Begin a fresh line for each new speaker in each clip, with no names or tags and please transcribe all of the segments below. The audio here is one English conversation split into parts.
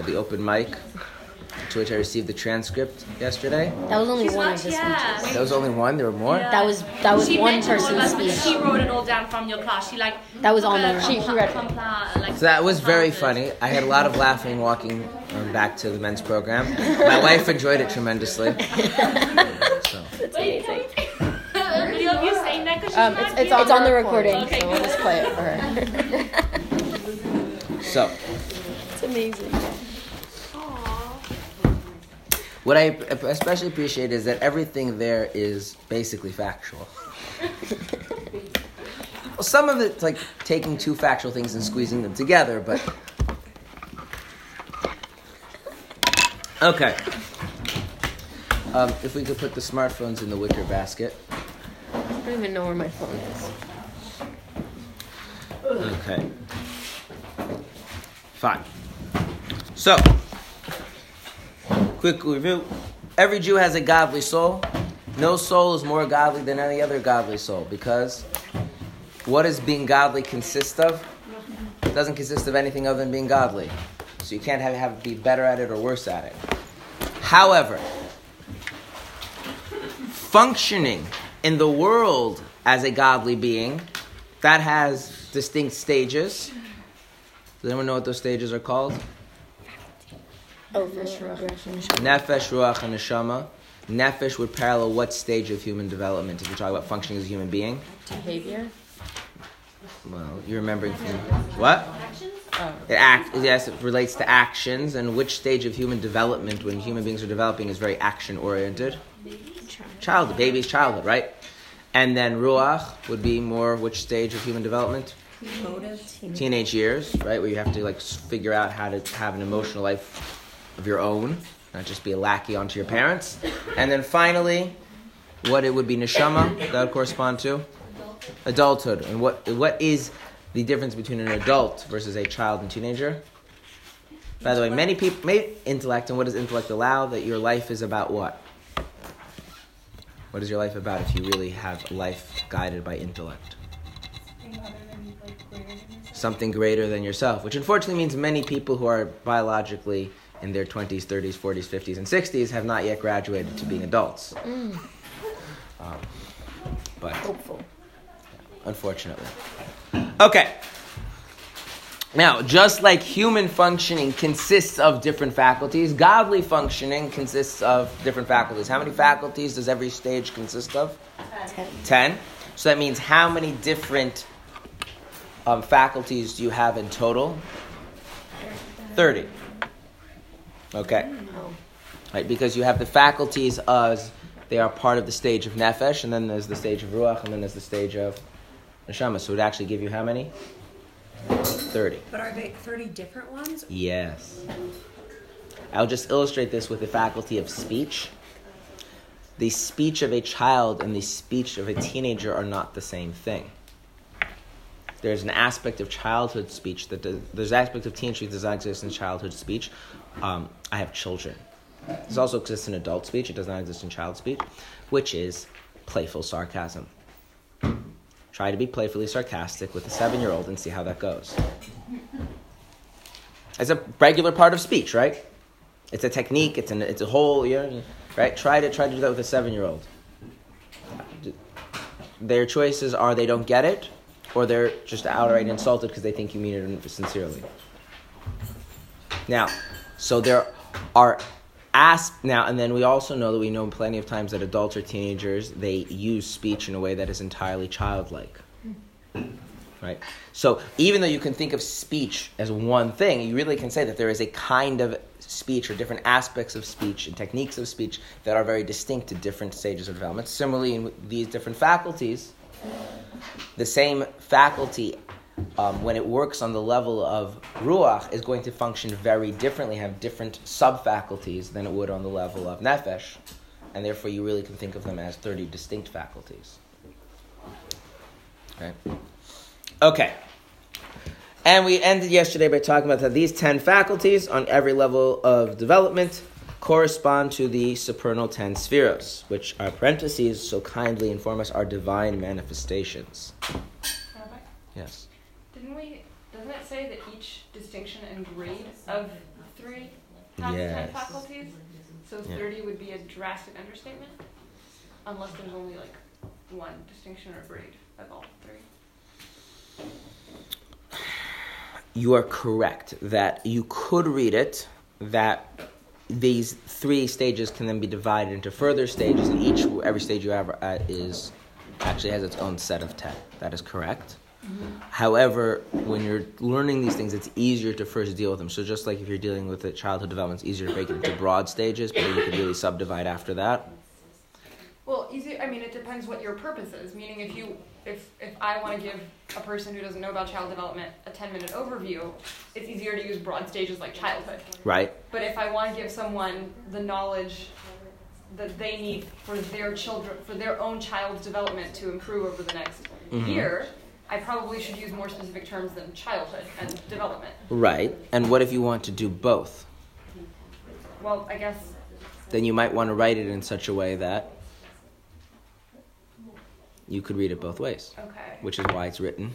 called the open mic, to which I received the transcript yesterday.
That was only
She's
one
not-
of the
yeah.
speeches.
That was only one. There were more.
Yeah.
That was that was
she
one
mentioned
person's speech.
She wrote it all down from your class. She like
That was
took
on there. She- she read it.
compla- like,
So that was very funny. I had a lot of laughing walking um, back to the men's program. My wife enjoyed it tremendously. So.
It's amazing.
Video of you saying that 'cause she's
Um, it's, it's on,
It's on the
recording,
recording.
so we'll just play it for her.
so
It's amazing.
What I especially appreciate is that everything there is basically factual. well, some of it's like taking two factual things and squeezing them together, but okay. Um, if we could put the smartphones in the wicker basket.
I don't even know where my phone is.
Okay. Fine. So, quick review. Every Jew has a godly soul. No soul is more godly than any other godly soul because what does being godly consist of? It doesn't consist of anything other than being godly. So you can't have, have be better at it or worse at it. However, functioning in the world as a godly being, that has distinct stages. Does anyone know what those stages are called?
Overaggression.
Nefesh, Ruach, and Neshama. Nefesh would parallel what stage of human development if you're talking about functioning as a human being?
Behavior?
Well, you're remembering from what? Actions?
Oh.
It act yes, it relates to actions and which stage of human development when human beings are developing is very action oriented. Child. Childhood, baby's childhood, right? And then ruach would be more which stage of human development? Teenage years, right? Where you have to like figure out how to have an emotional life of your own, not just be a lackey onto your parents. And then finally, what it would be neshama that would correspond to adulthood. And what what is the difference between an adult versus a child and teenager? By the way, many people, may intellect, and what does intellect allow? That your life is about what? What is your life about if you really have life guided by intellect? Something greater than yourself, which unfortunately means many people who are biologically in their 20s, 30s, 40s, 50s, and 60s have not yet graduated to being adults. Um, but
Hopeful.
unfortunately. Okay. Now, just like human functioning consists of different faculties, godly functioning consists of different faculties. How many faculties does every stage consist of?
Ten.
Ten. So that means how many different um, faculties do you have in total? Thirty. Okay. Right, because you have the faculties as they are part of the stage of nefesh, and then there's the stage of ruach, and then there's the stage of neshama. So it would actually give you how many? Thirty.
But are they 30 different ones?
Yes. I'll just illustrate this with the faculty of speech. The speech of a child and the speech of a teenager are not the same thing. There's an aspect of childhood speech that does, there's an aspect of teenage speech that does not exist in childhood speech. Um, I have children. This also exists in adult speech. It does not exist in child speech, which is playful sarcasm. Try to be playfully sarcastic with a seven-year-old and see how that goes. It's a regular part of speech, right? It's a technique. It's an it's a whole you know, right. Try to try to do that with a seven year old. Their choices are they don't get it, or they're just outright insulted because they think you mean it sincerely. Now, so there are as now and then we also know that we know plenty of times that adults or teenagers they use speech in a way that is entirely childlike right? So even though you can think of speech as one thing, you really can say that there is a kind of speech or different aspects of speech and techniques of speech that are very distinct to different stages of development. Similarly, in these different faculties, the same faculty, um, when it works on the level of ruach, is going to function very differently, have different sub-faculties than it would on the level of nefesh, and therefore you really can think of them as 30 distinct faculties. Right? Okay. And we ended yesterday by talking about that these 10 faculties on every level of development correspond to the supernal 10 sefiros, which our parentheses so kindly inform us are divine manifestations. Yes.
Didn't we? Doesn't it say that each distinction and grade of
three have
Yes.
ten faculties. So
Yeah.
thirty would be a drastic understatement, unless there's only like one distinction or grade of all three.
You are correct that you could read it that these three stages can then be divided into further stages, and each every stage you have uh, is actually has its own set of ten. That is correct. However, when you're learning these things, it's easier to first deal with them. So just like if you're dealing with the childhood development, it's easier to break it into broad stages, but then you can really subdivide after that.
Well, easy. I mean, it depends what your purpose is. Meaning, if you, if if I want to give a person who doesn't know about child development a ten minute overview, it's easier to use broad stages like childhood.
Right?
But if I want to give someone the knowledge that they need for their children, for their own child's development to improve over the next
Mhm.
year, I probably should use more specific terms than childhood and development.
Right. And what if you want to do both?
Well, I guess
Then you might want to write it in such a way that you could read it both ways,
okay.
which is why it's written.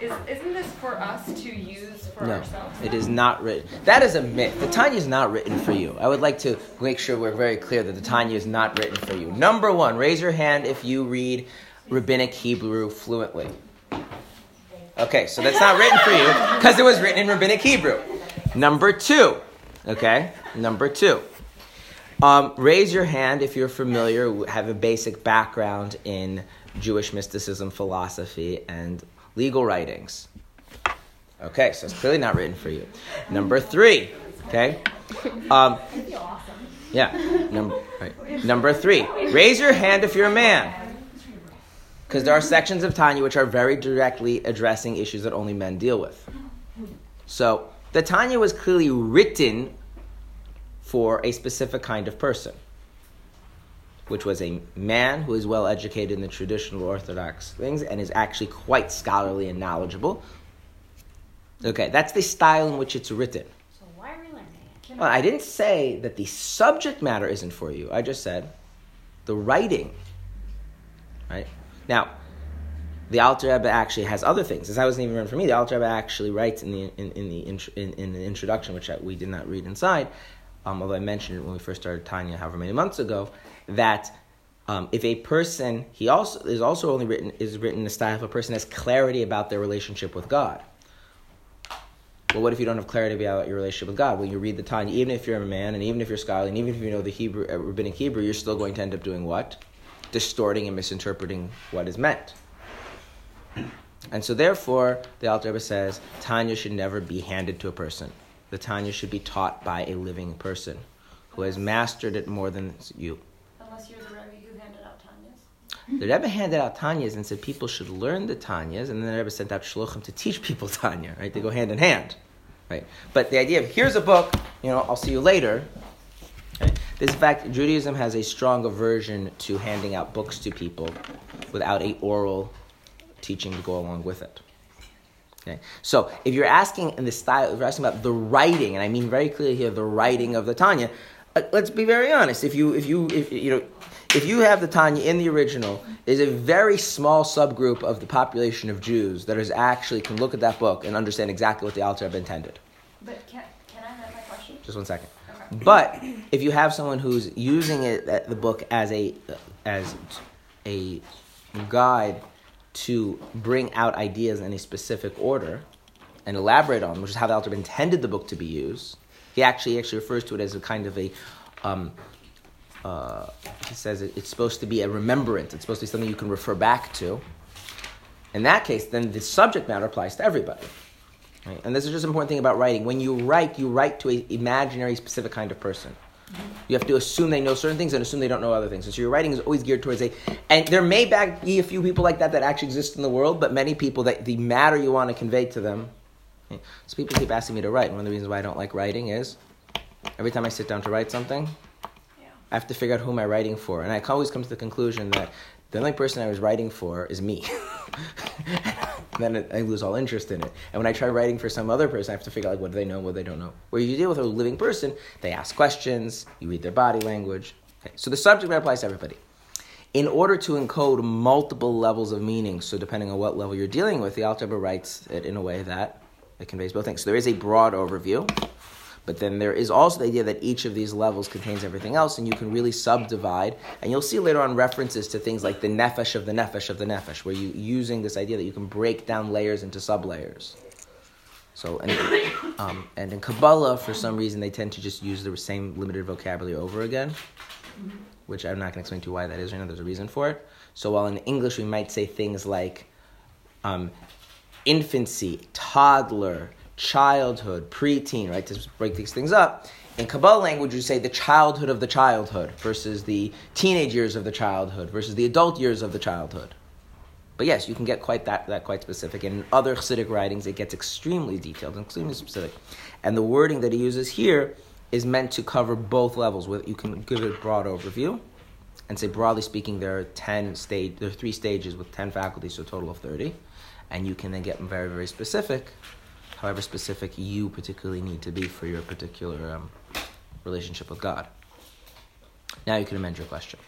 Is isn't this for us to use for
No,
ourselves?
it is not written. That is a myth. The Tanya is not written for you. I would like to make sure we're very clear that the Tanya is not written for you. Number one, raise your hand if you read Rabbinic Hebrew fluently. Okay, so that's not written for you because it was written in Rabbinic Hebrew. Number two, okay, number two. Um, raise your hand if you're familiar, have a basic background in Jewish mysticism, philosophy, and legal writings. Okay, so it's clearly not written for you. Number three, okay? Um, yeah, number, right. number three. Raise your hand if you're a man. Because there are sections of Tanya which are very directly addressing issues that only men deal with. So, the Tanya was clearly written for a specific kind of person, which was a man who is well educated in the traditional Orthodox things and is actually quite scholarly and knowledgeable. Okay, that's the style in which it's written.
So why are we learning it?
Well, I didn't say that the subject matter isn't for you. I just said the writing. Right? Now, the Alter Rebbe actually has other things. This I wasn't even written for me. The Alter Rebbe actually writes in the in, in the intro, in, in the introduction, which we did not read inside, um, although I mentioned it when we first started Tanya, however many months ago, that um, if a person he also is also only written is written in the style if a person has clarity about their relationship with God. Well, what if you don't have clarity about your relationship with God? When you read the Tanya, even if you're a man, and even if you're scholarly, and even if you know the Hebrew, uh, rabbinic Hebrew, you're still going to end up doing what? Distorting and misinterpreting what is meant. And so, therefore, the Alter Rebbe says Tanya should never be handed to a person. The Tanya should be taught by a living person who has mastered it more than you.
Unless you're the Rebbe who handed out Tanyas.
The Rebbe handed out Tanyas and said people should learn the Tanyas, and then the Rebbe sent out Shluchim to teach people Tanya, right? They go hand in hand, right? But the idea of here's a book, you know, I'll see you later. This fact, Judaism has a strong aversion to handing out books to people without a oral teaching to go along with it. Okay? So if you're asking in the style, if you're asking about the writing, and I mean very clearly here the writing of the Tanya, uh, let's be very honest. If you if you if you know if you have the Tanya in the original, there's a very small subgroup of the population of Jews that is actually can look at that book and understand exactly what the Alter Rebbe intended.
But can can I have my question?
Just one second. But if you have someone who's using it, uh, the book as a as a guide to bring out ideas in a specific order and elaborate on, which is how the Rebbe intended the book to be used, he actually actually refers to it as a kind of a. Um, uh, he says it, it's supposed to be a remembrance. It's supposed to be something you can refer back to. In that case, then the subject matter applies to everybody. Right? And this is just an important thing about writing. When you write, you write to an imaginary, specific kind of person. Mm-hmm. You have to assume they know certain things and assume they don't know other things. And so your writing is always geared towards a. And there may back be a few people like that that actually exist in the world, but many people that the matter you want to convey to them. okay? So people keep asking me to write. And One of the reasons why I don't like writing is every time I sit down to write something,
Yeah.
I have to figure out who am I writing for. And I always come to the conclusion that the only person I was writing for is me. then I lose all interest in it. And when I try writing for some other person, I have to figure out like, what do they know, what they don't know. Where you deal with a living person, they ask questions, you read their body language. Okay. So the subject matter applies to everybody. In order to encode multiple levels of meaning, so depending on what level you're dealing with, the Rebbe writes it in a way that it conveys both things. So there is a broad overview, But then there is also the idea that each of these levels contains everything else, and you can really subdivide. And you'll see later on references to things like the nefesh of the nefesh of the nefesh, where you using this idea that you can break down layers into sublayers. So, and, um, and in Kabbalah, for some reason, they tend to just use the same limited vocabulary over again, which I'm not going to explain to you why that is right now. There's a reason for it. So, while in English we might say things like um, infancy, toddler, childhood, preteen, right, to break these things up, in Kabbalah language, you say the childhood of the childhood versus the teenage years of the childhood versus the adult years of the childhood. But yes, you can get quite that, that quite specific. And in other Chassidic writings, it gets extremely detailed and extremely specific. And the wording that he uses here is meant to cover both levels. With you can give a broad overview, and say broadly speaking, there are ten stage, there are three stages with ten faculties, so a total of thirty. And you can then get very very specific, however specific you particularly need to be for your particular um, relationship with God. Now you can amend your question.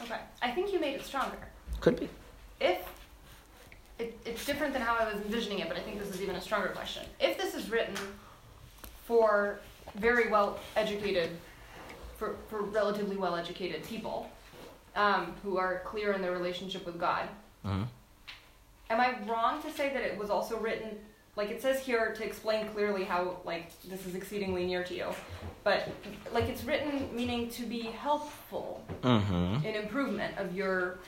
Okay. I think you made it stronger.
Could be.
If it, it's different than how I was envisioning it, but I think this is even a stronger question. If this is written for very well educated, for, for relatively well educated people um, who are clear in their relationship with God,
Mhm.
am I wrong to say that it was also written, like it says here to explain clearly how, like, this is exceedingly near to you, but like it's written meaning to be helpful
Mm-hmm.
an improvement of your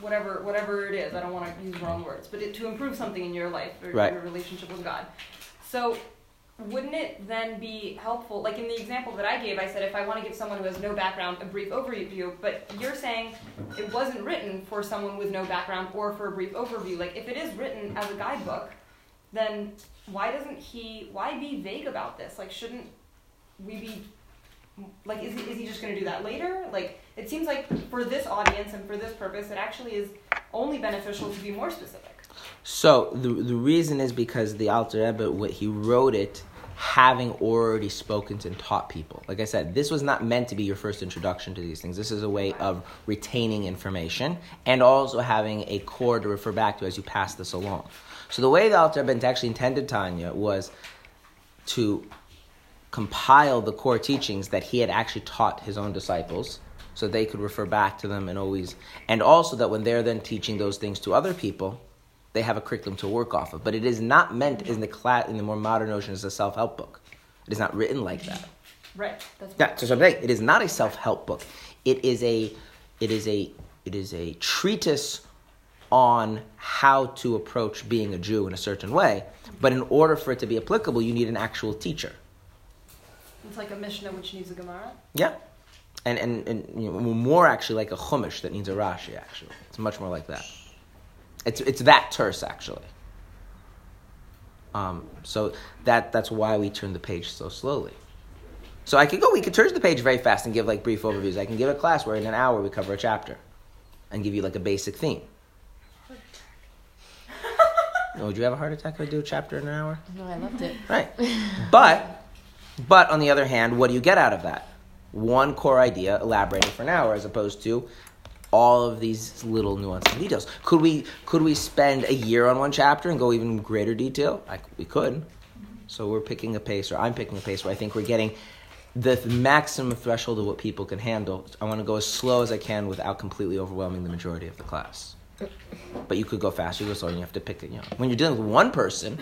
whatever whatever it is. I don't want to use wrong words, but it, to improve something in your life or
Right.
your relationship with God. So wouldn't it then be helpful? Like in the example that I gave, I said if I want to give someone who has no background a brief overview, but you're saying it wasn't written for someone with no background or for a brief overview. Like if it is written as a guidebook, then why doesn't he? Why be vague about this? Like shouldn't we be like is he, is he just going to do that later like it seems like for this audience and for this purpose it actually is only beneficial to be more specific
So the the reason is because the Alter Rebbe, what he wrote it, having already spoken to and taught people. Like I said, this was not meant to be your first introduction to these things. This is a way of retaining information and also having a core to refer back to as you pass this along. So the way the Alter Rebbe actually intended Tanya was to compile the core teachings that he had actually taught his own disciples so they could refer back to them and always and also that when they're then teaching those things to other people they have a curriculum to work off of. But it is not meant in the class in the more modern notion as a self-help book. It is not written like that.
Right. That's
yeah, so I'm saying it is not a self-help book. It is a, it is a, it is a treatise on how to approach being a Jew in a certain way. But in order for it to be applicable, you need an actual teacher.
it's like a mishnah which needs a gemara
Yeah, and and, and you know, more actually like a chumash that needs a Rashi. Actually, it's much more like that. It's it's that terse actually. Um, so that that's why we turn the page so slowly. So I could go, we could turn the page very fast and give like brief overviews. I can give a class where in an hour we cover a chapter, and give you like a basic theme. Oh, would you have a heart attack if I do a chapter in an hour?
No, I loved it.
Right. But, but on the other hand, what do you get out of that? One core idea elaborated for an hour, as opposed to all of these little nuances and details. Could we could we spend a year on one chapter and go even greater detail? I, we could. So we're picking a pace, or I'm picking a pace where I think we're getting the maximum threshold of what people can handle. I want to go as slow as I can without completely overwhelming the majority of the class. But you could go faster, you go slower, and you have to pick it. You know, when you're dealing with one person,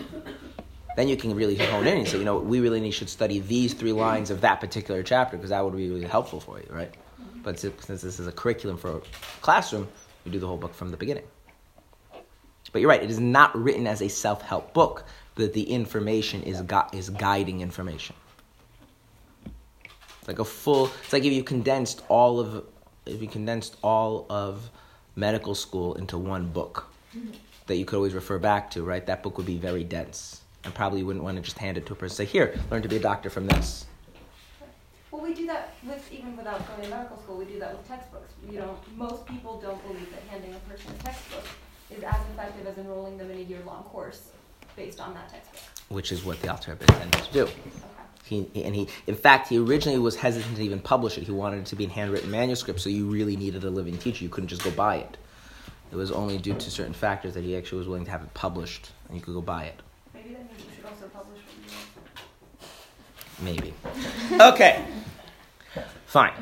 then you can really hone in and say, you know, we really need, should study these three lines of that particular chapter because that would be really helpful for you, right? But since this is a curriculum for a classroom, we do the whole book from the beginning. But you're right; it is not written as a self-help book. That the information is gu- is guiding information. It's like a full. It's like if you condensed all of if you condensed all of medical school into one book mm-hmm. that you could always refer back to. Right, that book would be very dense, and probably wouldn't want to just hand it to a person. Say, here, learn to be a doctor from this.
well we do that with even without going to medical school we do that with textbooks you know most people don't believe that handing a person a textbook is as effective as enrolling them in a year-long course based on that textbook
Which is what the Alter Rebbe intended to do.
okay
He, and he, in fact, he originally was hesitant to even publish it. He wanted it to be in handwritten manuscript, so you really needed a living teacher. You couldn't just go buy it. It was only due to certain factors that he actually was willing to have it published, and you could go buy it.
maybe that means you should also publish what you
Maybe. Okay. Fine.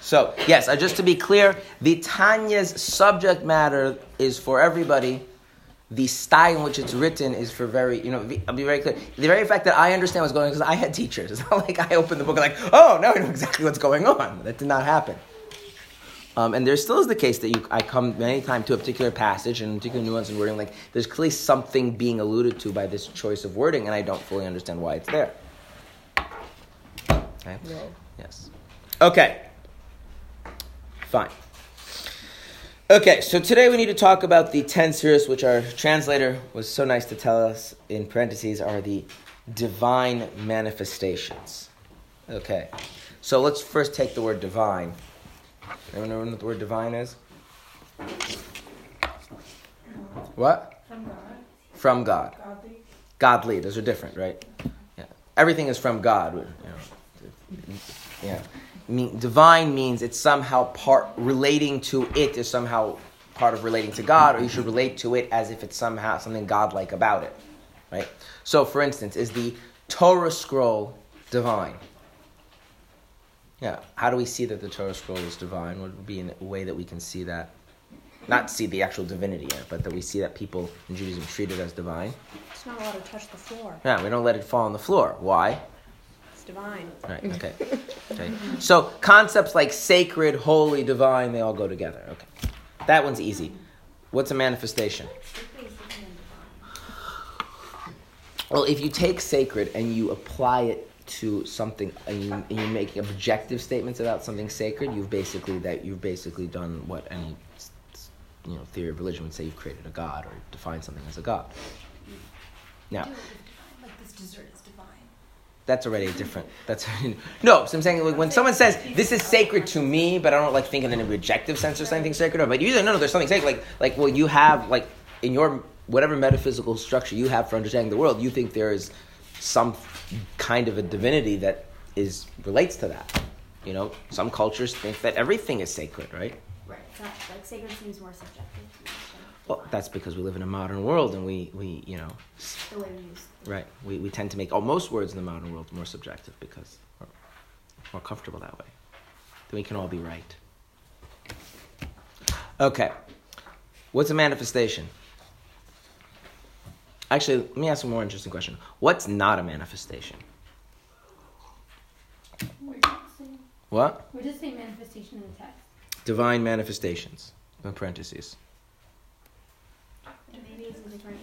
So, yes, uh, just to be clear, the Tanya's subject matter is for everybody. The style in which it's written is for very, you know, I'll be very clear. The very fact that I understand what's going on, because I had teachers. It's not like I opened the book and like, oh, now I know exactly what's going on. That did not happen. Um, and there still is the case that you, I come many times to a particular passage and a particular nuance in wording, like there's clearly something being alluded to by this choice of wording, and I don't fully understand why it's there. Okay? Yes. Okay. Fine. Okay, so today we need to talk about the 10 sefiros, which our translator was so nice to tell us in parentheses are the divine manifestations. Okay, so let's first take the word divine. Anyone know what the word divine is? What?
From God.
From God.
Godly.
Godly, those are different, right? Yeah. Everything is from God. You know. Yeah. Mean, divine means it's somehow part relating to it is somehow part of relating to God, or you should relate to it as if it's somehow something godlike about it. Right? So for instance, is the Torah scroll divine? Yeah. How do we see that the Torah scroll is divine? What would be a way that we can see that? Not see the actual divinity yet, but that we see that people in Judaism treat it as divine.
It's not allowed to touch the floor.
Yeah, we don't let it fall on the floor. Why?
It's divine.
Right, okay. okay. So concepts like sacred, holy, divine, they all go together. Okay. That one's easy. What's a manifestation? Well, if you take sacred and you apply it to something and you, and you make objective statements about something sacred, you've basically that you've basically done what any you know theory of religion would say you've created a god or defined something as a god. Now,
Like this dessert is divine.
That's already different. That's no. So I'm saying like, when someone says this is sacred to me, but I don't like think in an objective sense there's something sacred. But you say no, no, there's something sacred. Like like well, you have like in your whatever metaphysical structure you have for understanding the world, you think there is some kind of a divinity that is relates to that. You know, some cultures think that everything is sacred, right?
Right. Not, like sacred seems more subjective
Well, that's because we live in a modern world and we, we you know,
the way we use.
Right. We, we tend to make all, most words in the modern world more subjective because we're more comfortable that way. Then we can all be right. Okay. What's a manifestation? Actually, let me ask a more interesting question. What's not a manifestation? What?
We're just say manifestation in the text.
Divine manifestations. In parentheses.
Maybe it's a different.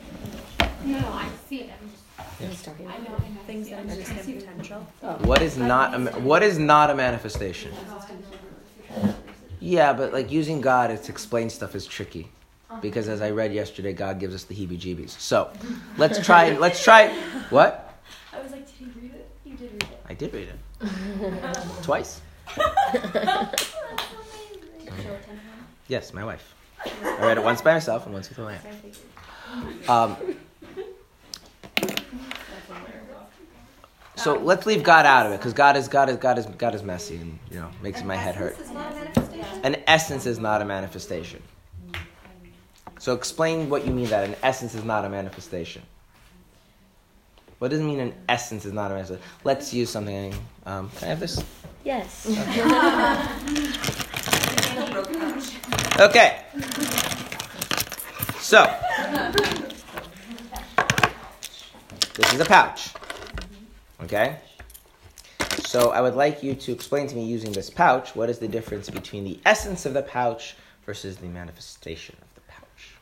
No, no, I see it. I'm just.
He's talking
I know. I know.
Things that
I see it.
potential. Oh.
What is not a, ma- what is not a manifestation? Oh, yeah, but like using God to explain stuff is tricky. Because as I read yesterday, God gives us the heebie-jeebies. So, let's try. Let's try. What?
I was like, did you read it? You did read it.
I did read it twice.
That's amazing. Show attention.
Yes, my wife. I read it once by myself and once with my wife. Um, so let's leave God out of it because God is God is God is God is messy and you know makes my head hurt.
This is not a manifestation.
An essence is not a manifestation. So explain what you mean that an essence is not a manifestation. What does it mean an essence is not a manifestation? Let's use something. Um, can I have this?
Yes.
Okay. So this is a pouch. Okay. So I would like you to explain to me using this pouch what is the difference between the essence of the pouch versus the manifestation of the pouch.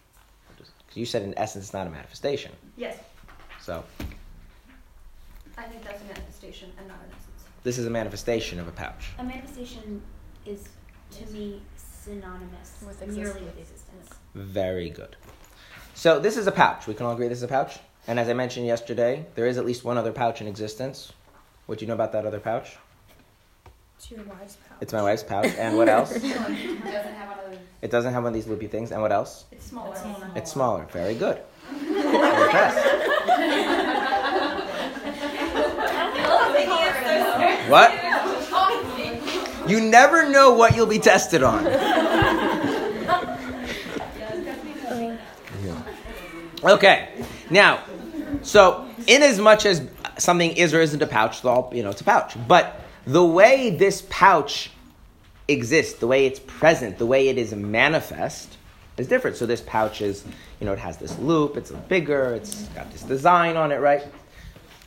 Because you said in essence it's not a manifestation.
Yes,
So
I think that's a manifestation and not an essence.
this is a manifestation of a pouch.
A manifestation is, to me, synonymous
With
nearly
existence.
with existence.
Very good. So this is a pouch. We can all agree this is a pouch. And as I mentioned yesterday, there is at least one other pouch in existence. What do you know about that other pouch?
It's your wife's pouch.
It's my wife's pouch. And what else?
It doesn't have one of those.
It doesn't have one of these loopy things. And what else?
It's smaller.
It's smaller. Very good. I'm impressed. What? You never know what you'll be tested on. Okay. Now, so in as much as something is or isn't a pouch, it's all, you know, it's a pouch. But the way this pouch exists, the way it's present, the way it is manifest is different. So this pouch is, you know, it has this loop, it's bigger, it's got this design on it, right?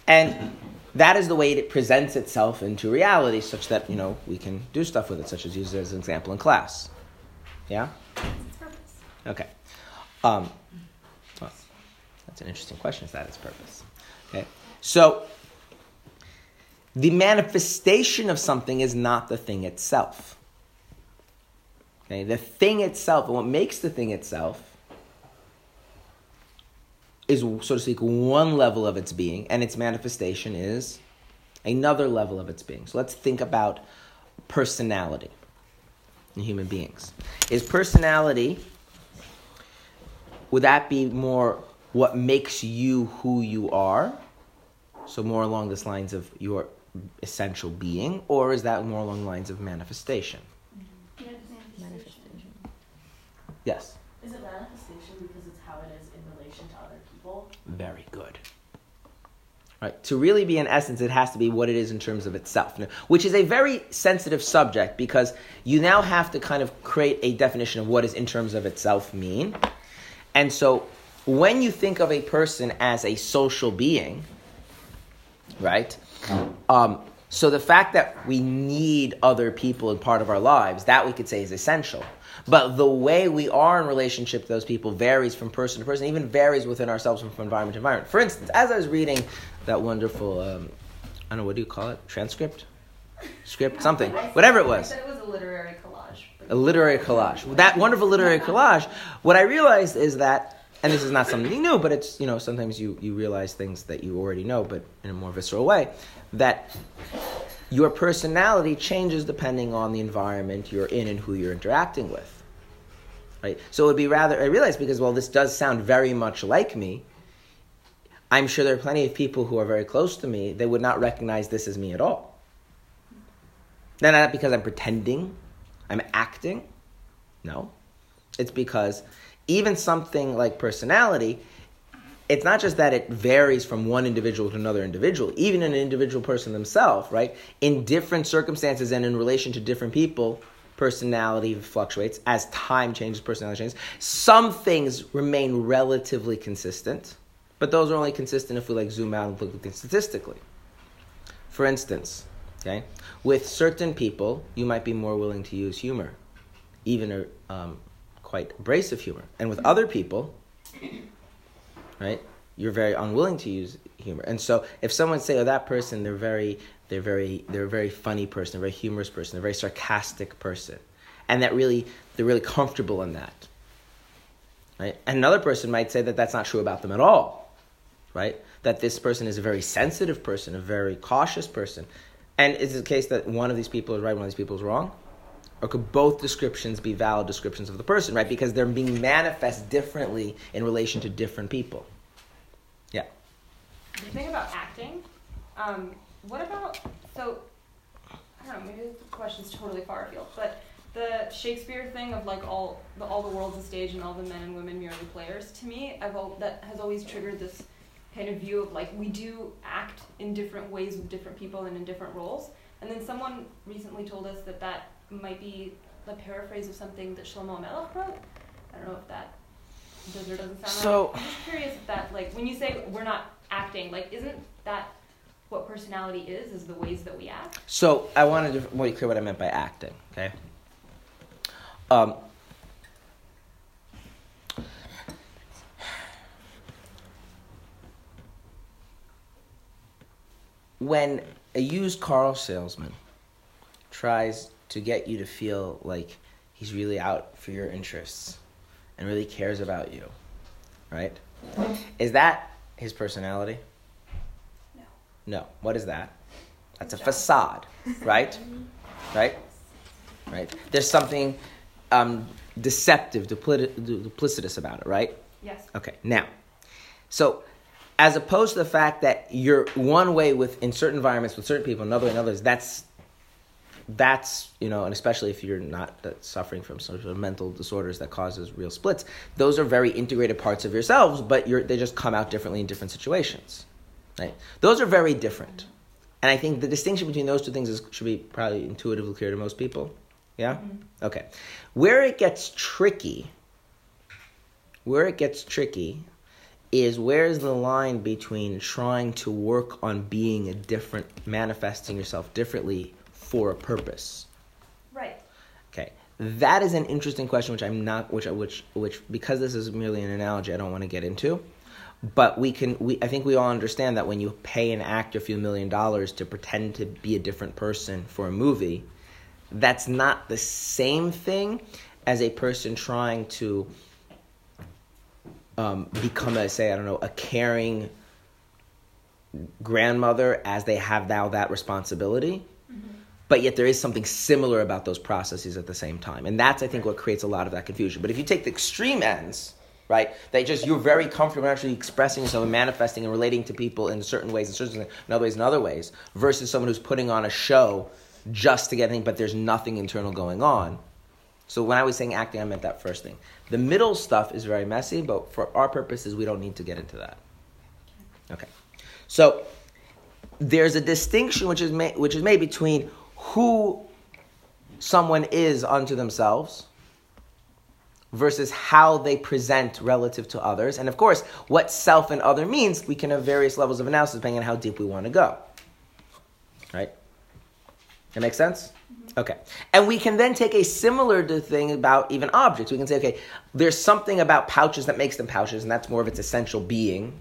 And that is the way it presents itself into reality, such that, you know, we can do stuff with it, such as use it as an example in class. Yeah? Okay. Um, that's an interesting question. Is that its purpose? Okay. So, the manifestation of something is not the thing itself. Okay. The thing itself, and what makes the thing itself, is so to speak one level of its being, and its manifestation is another level of its being. So let's think about personality in human beings. Is personality would that be more what makes you who you are? So more along this lines of your essential being, or is that more along the lines of manifestation?
Manifestation.
Yes.
Is it manifestation because it's how it is in relation to other people?
Very good. Right. To really be in essence, it has to be what it is in terms of itself, which is a very sensitive subject because you now have to kind of create a definition of what does in terms of itself mean. And so when you think of a person as a social being, right? Um, so the fact that we need other people in part of our lives, that we could say is essential. But the way we are in relationship to those people varies from person to person, even varies within ourselves from environment to environment. For instance, as I was reading that wonderful, um, I don't know, what do you call it? Transcript? Script? Something. Whatever it was.
said it was a literary collage.
A literary collage. That wonderful literary collage, what I realized is that, and this is not something new, but it's, you know, sometimes you, you realize things that you already know, but in a more visceral way, that your personality changes depending on the environment you're in and who you're interacting with. Right? So it would be rather, I realize because, well, this does sound very much like me, I'm sure there are plenty of people who are very close to me that would not recognize this as me at all. Now, not because I'm pretending, I'm acting. No. It's because even something like personality, it's not just that it varies from one individual to another individual, even in an individual person themselves, right? In different circumstances and in relation to different people, personality fluctuates. As time changes, personality changes. Some things remain relatively consistent, but those are only consistent if we like zoom out and look at things statistically. For instance, okay, with certain people, you might be more willing to use humor, even a um, quite abrasive humor, and with other people, right, you're very unwilling to use humor. And so, if someone say, "Oh, that person, they're very, they're very, they're a very funny person, a very humorous person, a very sarcastic person," and that really, they're really comfortable in that, right? And another person might say that that's not true about them at all, right? That this person is a very sensitive person, a very cautious person. And is it the case that one of these people is right, one of these people is wrong? Or could both descriptions be valid descriptions of the person, right? Because they're being manifest differently in relation to different people. Yeah.
The thing about acting, um, what about so? I don't know. Maybe the question's totally far afield, but the Shakespeare thing of like all the all the world's a stage and all the men and women merely players. To me, I've al- that has always triggered this kind of view of like we do act in different ways with different people and in different roles. And then someone recently told us that that might be a paraphrase of something that Shlomo Melech wrote. I don't know if that does or doesn't sound
So-
right. I'm just curious if that like when you say we're not acting, like isn't that what personality is? Is the ways that we act?
So I wanted to make clear what I meant by acting. Okay. Um, when a used car salesman tries to get you to feel like he's really out for your interests and really cares about you, right? Is that his personality?
No.
No. What is that? That's a facade, right? Right? Right? There's something um, deceptive, dupli- duplicitous about it, right?
Yes.
Okay, now, so as opposed to the fact that you're one way with in certain environments with certain people, another way in others, that's that's you know, and especially if you're not uh, suffering from some sort of mental disorders that causes real splits, those are very integrated parts of yourselves, but you're, they just come out differently in different situations, Right? Those are very different. And I think the distinction between those two things is, should be probably intuitively clear to most people. Yeah? Okay. Where it gets tricky, where it gets tricky is where's the line between trying to work on being a different, manifesting yourself differently for a purpose.
Right.
Okay, that is an interesting question, which I'm not, which, which, which, because this is merely an analogy, I don't want to get into. But we can, we, I think we all understand that when you pay an actor a few million dollars to pretend to be a different person for a movie, that's not the same thing as a person trying to um, become a, say, I don't know, a caring grandmother as they have now that responsibility but yet there is something similar about those processes at the same time. And that's i think what creates a lot of that confusion. But if you take the extreme ends right they just you're very comfortable actually expressing yourself and manifesting and relating to people in certain ways and certain in other ways and other ways versus someone who's putting on a show just to get anything but there's nothing internal going on. So when i was saying acting i meant that first thing. The middle stuff is very messy but for our purposes we don't need to get into that. Okay. So there's a distinction which is made, which is made between who someone is unto themselves versus how they present relative to others. And of course, what self and other means, we can have various levels of analysis depending on how deep we want to go. Right? That makes sense? Mm-hmm. Okay. And we can then take a similar thing about even objects. We can say, okay, there's something about pouches that makes them pouches, and that's more of its essential being.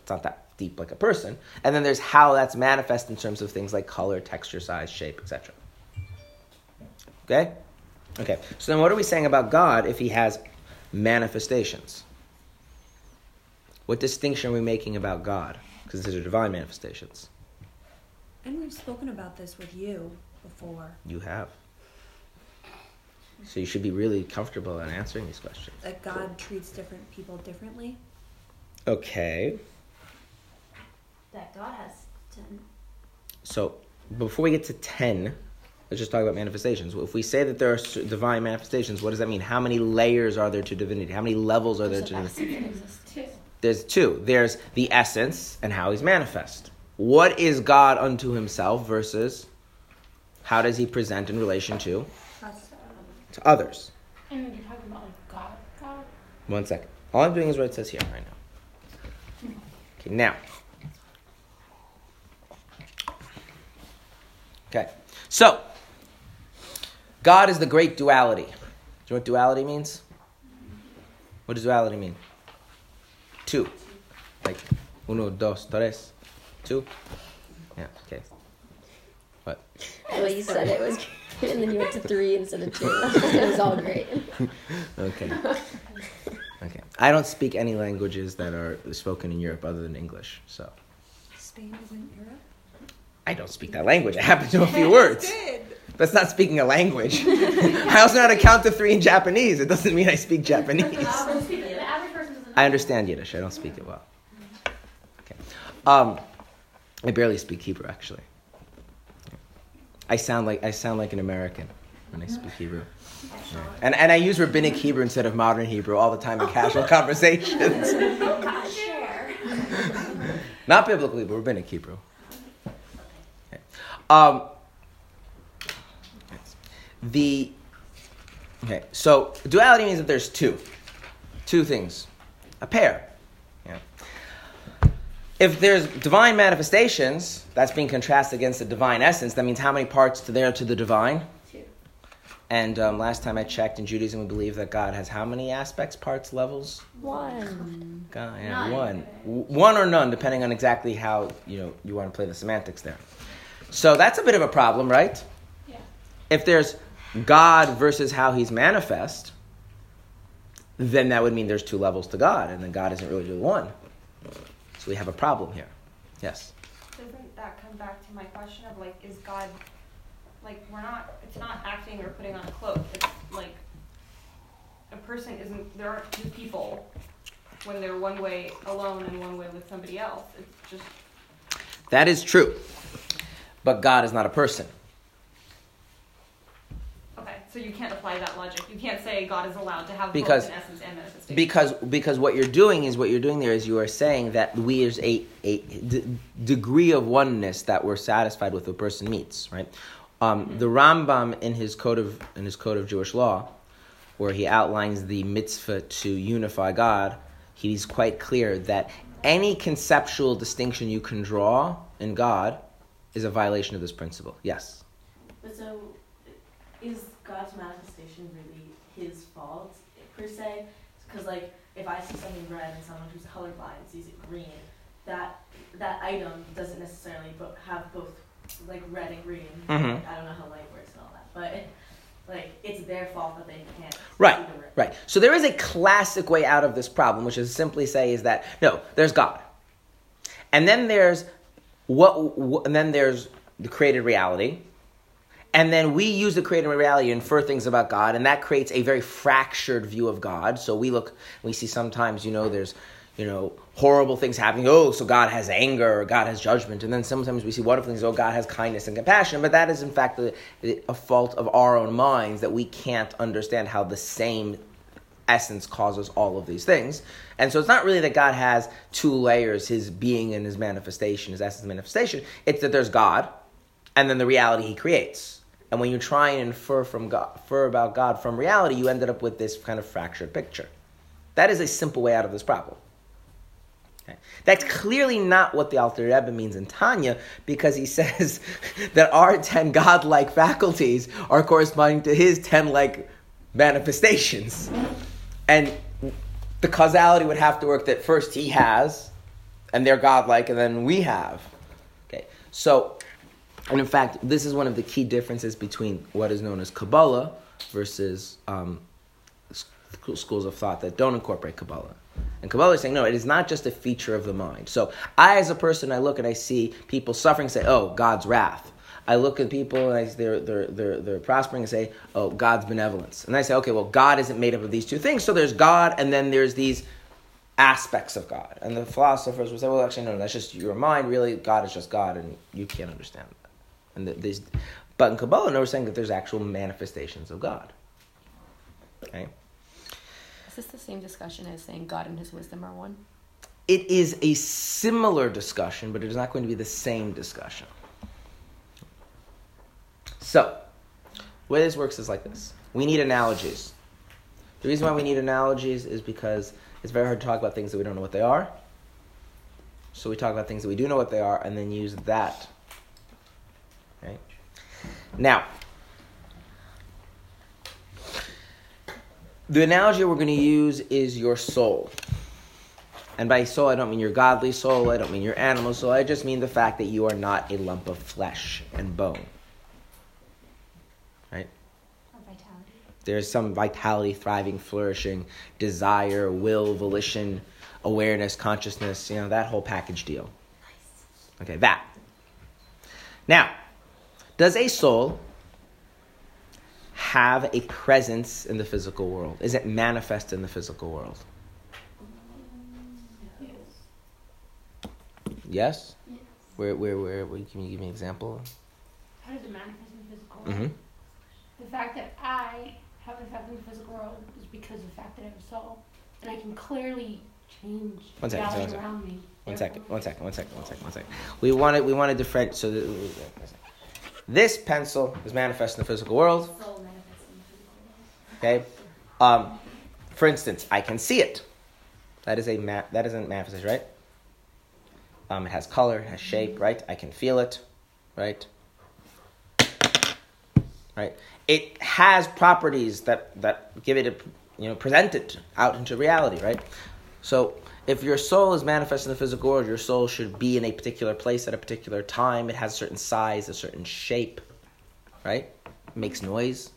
It's not that deep like a person. And then there's how that's manifest in terms of things like color, texture, size, shape, etc. Okay? Okay. So then what are we saying about God if he has manifestations? What distinction are we making about God? Because these are divine manifestations.
And we've spoken about this with you before.
You have. So you should be really comfortable in answering these questions.
That God treats different people differently.
Okay.
That God has ten.
So before we get to 10, let's just talk about manifestations. If we say that there are divine manifestations, what does that mean? How many layers are there to divinity? How many levels are there to divinity? There's two. There's the essence and how he's manifest. What is God unto himself versus how does he present in relation to, to others?
And you're talking about like God, God.
One second. All I'm doing is what it says here right now. Hmm. Okay, now. Okay, so God is the great duality. Do you know what duality means? What does duality mean? Two. Like uno, dos, tres. Two. Yeah, okay. What?
The way you said it was great, and then you went to three instead of two. it was all great.
Okay. Okay. I don't speak any languages that are spoken in Europe other than English, so.
Spain is in Europe.
I don't speak that language. I happen to know a few words.
Did.
That's not speaking a language. I also know how to count to three in Japanese. It doesn't mean I speak Japanese.
The average person doesn't.
I understand Yiddish. I don't speak it well. Okay. Um, I barely speak Hebrew, actually. I sound like I sound like an American when I speak Hebrew. Yeah. And and I use rabbinic Hebrew instead of modern Hebrew all the time in casual conversations. Not biblically, but rabbinic Hebrew. Um, the okay, so duality means that there's two, two things, a pair. Yeah. If there's divine manifestations, that's being contrasted against the divine essence. That means how many parts to there to the divine?
Two.
And um, last time I checked in Judaism, we believe that God has how many aspects, parts, levels?
One.
God, yeah,
None.
one, one or none, depending on exactly how you know you want to play the semantics there. So that's a bit of a problem, right?
Yeah.
If there's God versus how He's manifest, then that would mean there's two levels to God, and then God isn't really the one. So we have a problem here. Yes.
Doesn't that come back to my question of like, is God, like, we're not, it's not acting or putting on a cloak. It's like, a person isn't, there aren't two people when they're one way alone and one way with somebody else. It's just,
That is true. But God is not a person.
okay, So you can't apply that logic. You can't say God is allowed to have
Because-
both in essence and manifestation.
Because because what you're doing is what you're doing there is you are saying that we is a a d- degree of oneness that we're satisfied with a person meets right. Um, the Rambam in his code of in his code of Jewish law, where he outlines the mitzvah to unify God, he's quite clear that any conceptual distinction you can draw in God is a violation of this principle. Yes.
But so, is God's manifestation really his fault per se? Because like, if I see something red and someone who's colorblind sees it green, that that item doesn't necessarily bo- have both like red and green.
Mhm.
Like, I don't know how light works and all that, but like it's their fault that they can't
Right,
see the red.
Right. So there is a classic way out of this problem, which is simply say is that no, there's God, and then there's what, what and then there's the created reality, and then we use the created reality to infer things about God, and that creates a very fractured view of God. So we look, we see sometimes, you know, there's you know, horrible things happening. Oh, so God has anger or God has judgment. And then sometimes we see wonderful things. Oh, God has kindness and compassion. But that is, in fact, a, a fault of our own minds that we can't understand how the same essence causes all of these things. And so it's not really that God has two layers, his being and his manifestation, his essence manifestation. It's that there's God and then the reality he creates. And when you try and infer from God, infer about God from reality, you ended up with this kind of fractured picture. That is a simple way out of this problem. Okay. That's clearly not what the Alter Rebbe means in Tanya, because he says that our ten godlike faculties are corresponding to his ten like manifestations, and the causality would have to work that first he has, and they're godlike, and then we have. Okay, so, and in fact, this is one of the key differences between what is known as Kabbalah versus um, schools of thought that don't incorporate Kabbalah. And Kabbalah is saying, no, it is not just a feature of the mind. So I, as a person, I look and I see people suffering say, oh, God's wrath. I look at people and I, they're, they're, they're, they're prospering and say, oh, God's benevolence. And I say, okay, well, God isn't made up of these two things. So there's God and then there's these aspects of God. And the philosophers would say, well, actually, no, that's just your mind. Really, God is just God and you can't understand that. And the, these, but in Kabbalah, no, we're saying that there's actual manifestations of God. Okay?
Is this the same discussion as saying God and his wisdom are one?
It is a similar discussion, but it is not going to be the same discussion. So, the way this works is like this we need analogies. The reason why we need analogies is because it's very hard to talk about things that we don't know what they are. So, we talk about things that we do know what they are and then use that. Right? Now, the analogy we're going to use is your soul. And by soul, I don't mean your godly soul, I don't mean your animal soul, I just mean the fact that you are not a lump of flesh and bone. Right?
Or vitality.
There's some vitality, thriving, flourishing, desire, will, volition, awareness, consciousness, you know, that whole package deal. Okay, that. Now, does a soul have a presence in the physical world? Is it manifest in the physical world? Yes?
Yes.
Where, where, where, where, can you give me an example?
How does it manifest in the physical world?
Mm-hmm.
The fact that I have an effect in the physical world is because of the fact that I have a soul. And I can clearly change
One second, one second.
around me.
One second, one second, one second, one second, one second. We want to, we want to differentiate. So th- this pencil is manifest in the physical world.
Soul manifests in the physical world.
Okay. Um, for instance, I can see it. That is a ma- that is a manifestation, right? Um, it has color, it has shape, right? I can feel it, right? Right. It has properties that that give it a you know present it out into reality, right? So if your soul is manifest in the physical world, your soul should be in a particular place at a particular time. It has a certain size, a certain shape, right? It makes noise.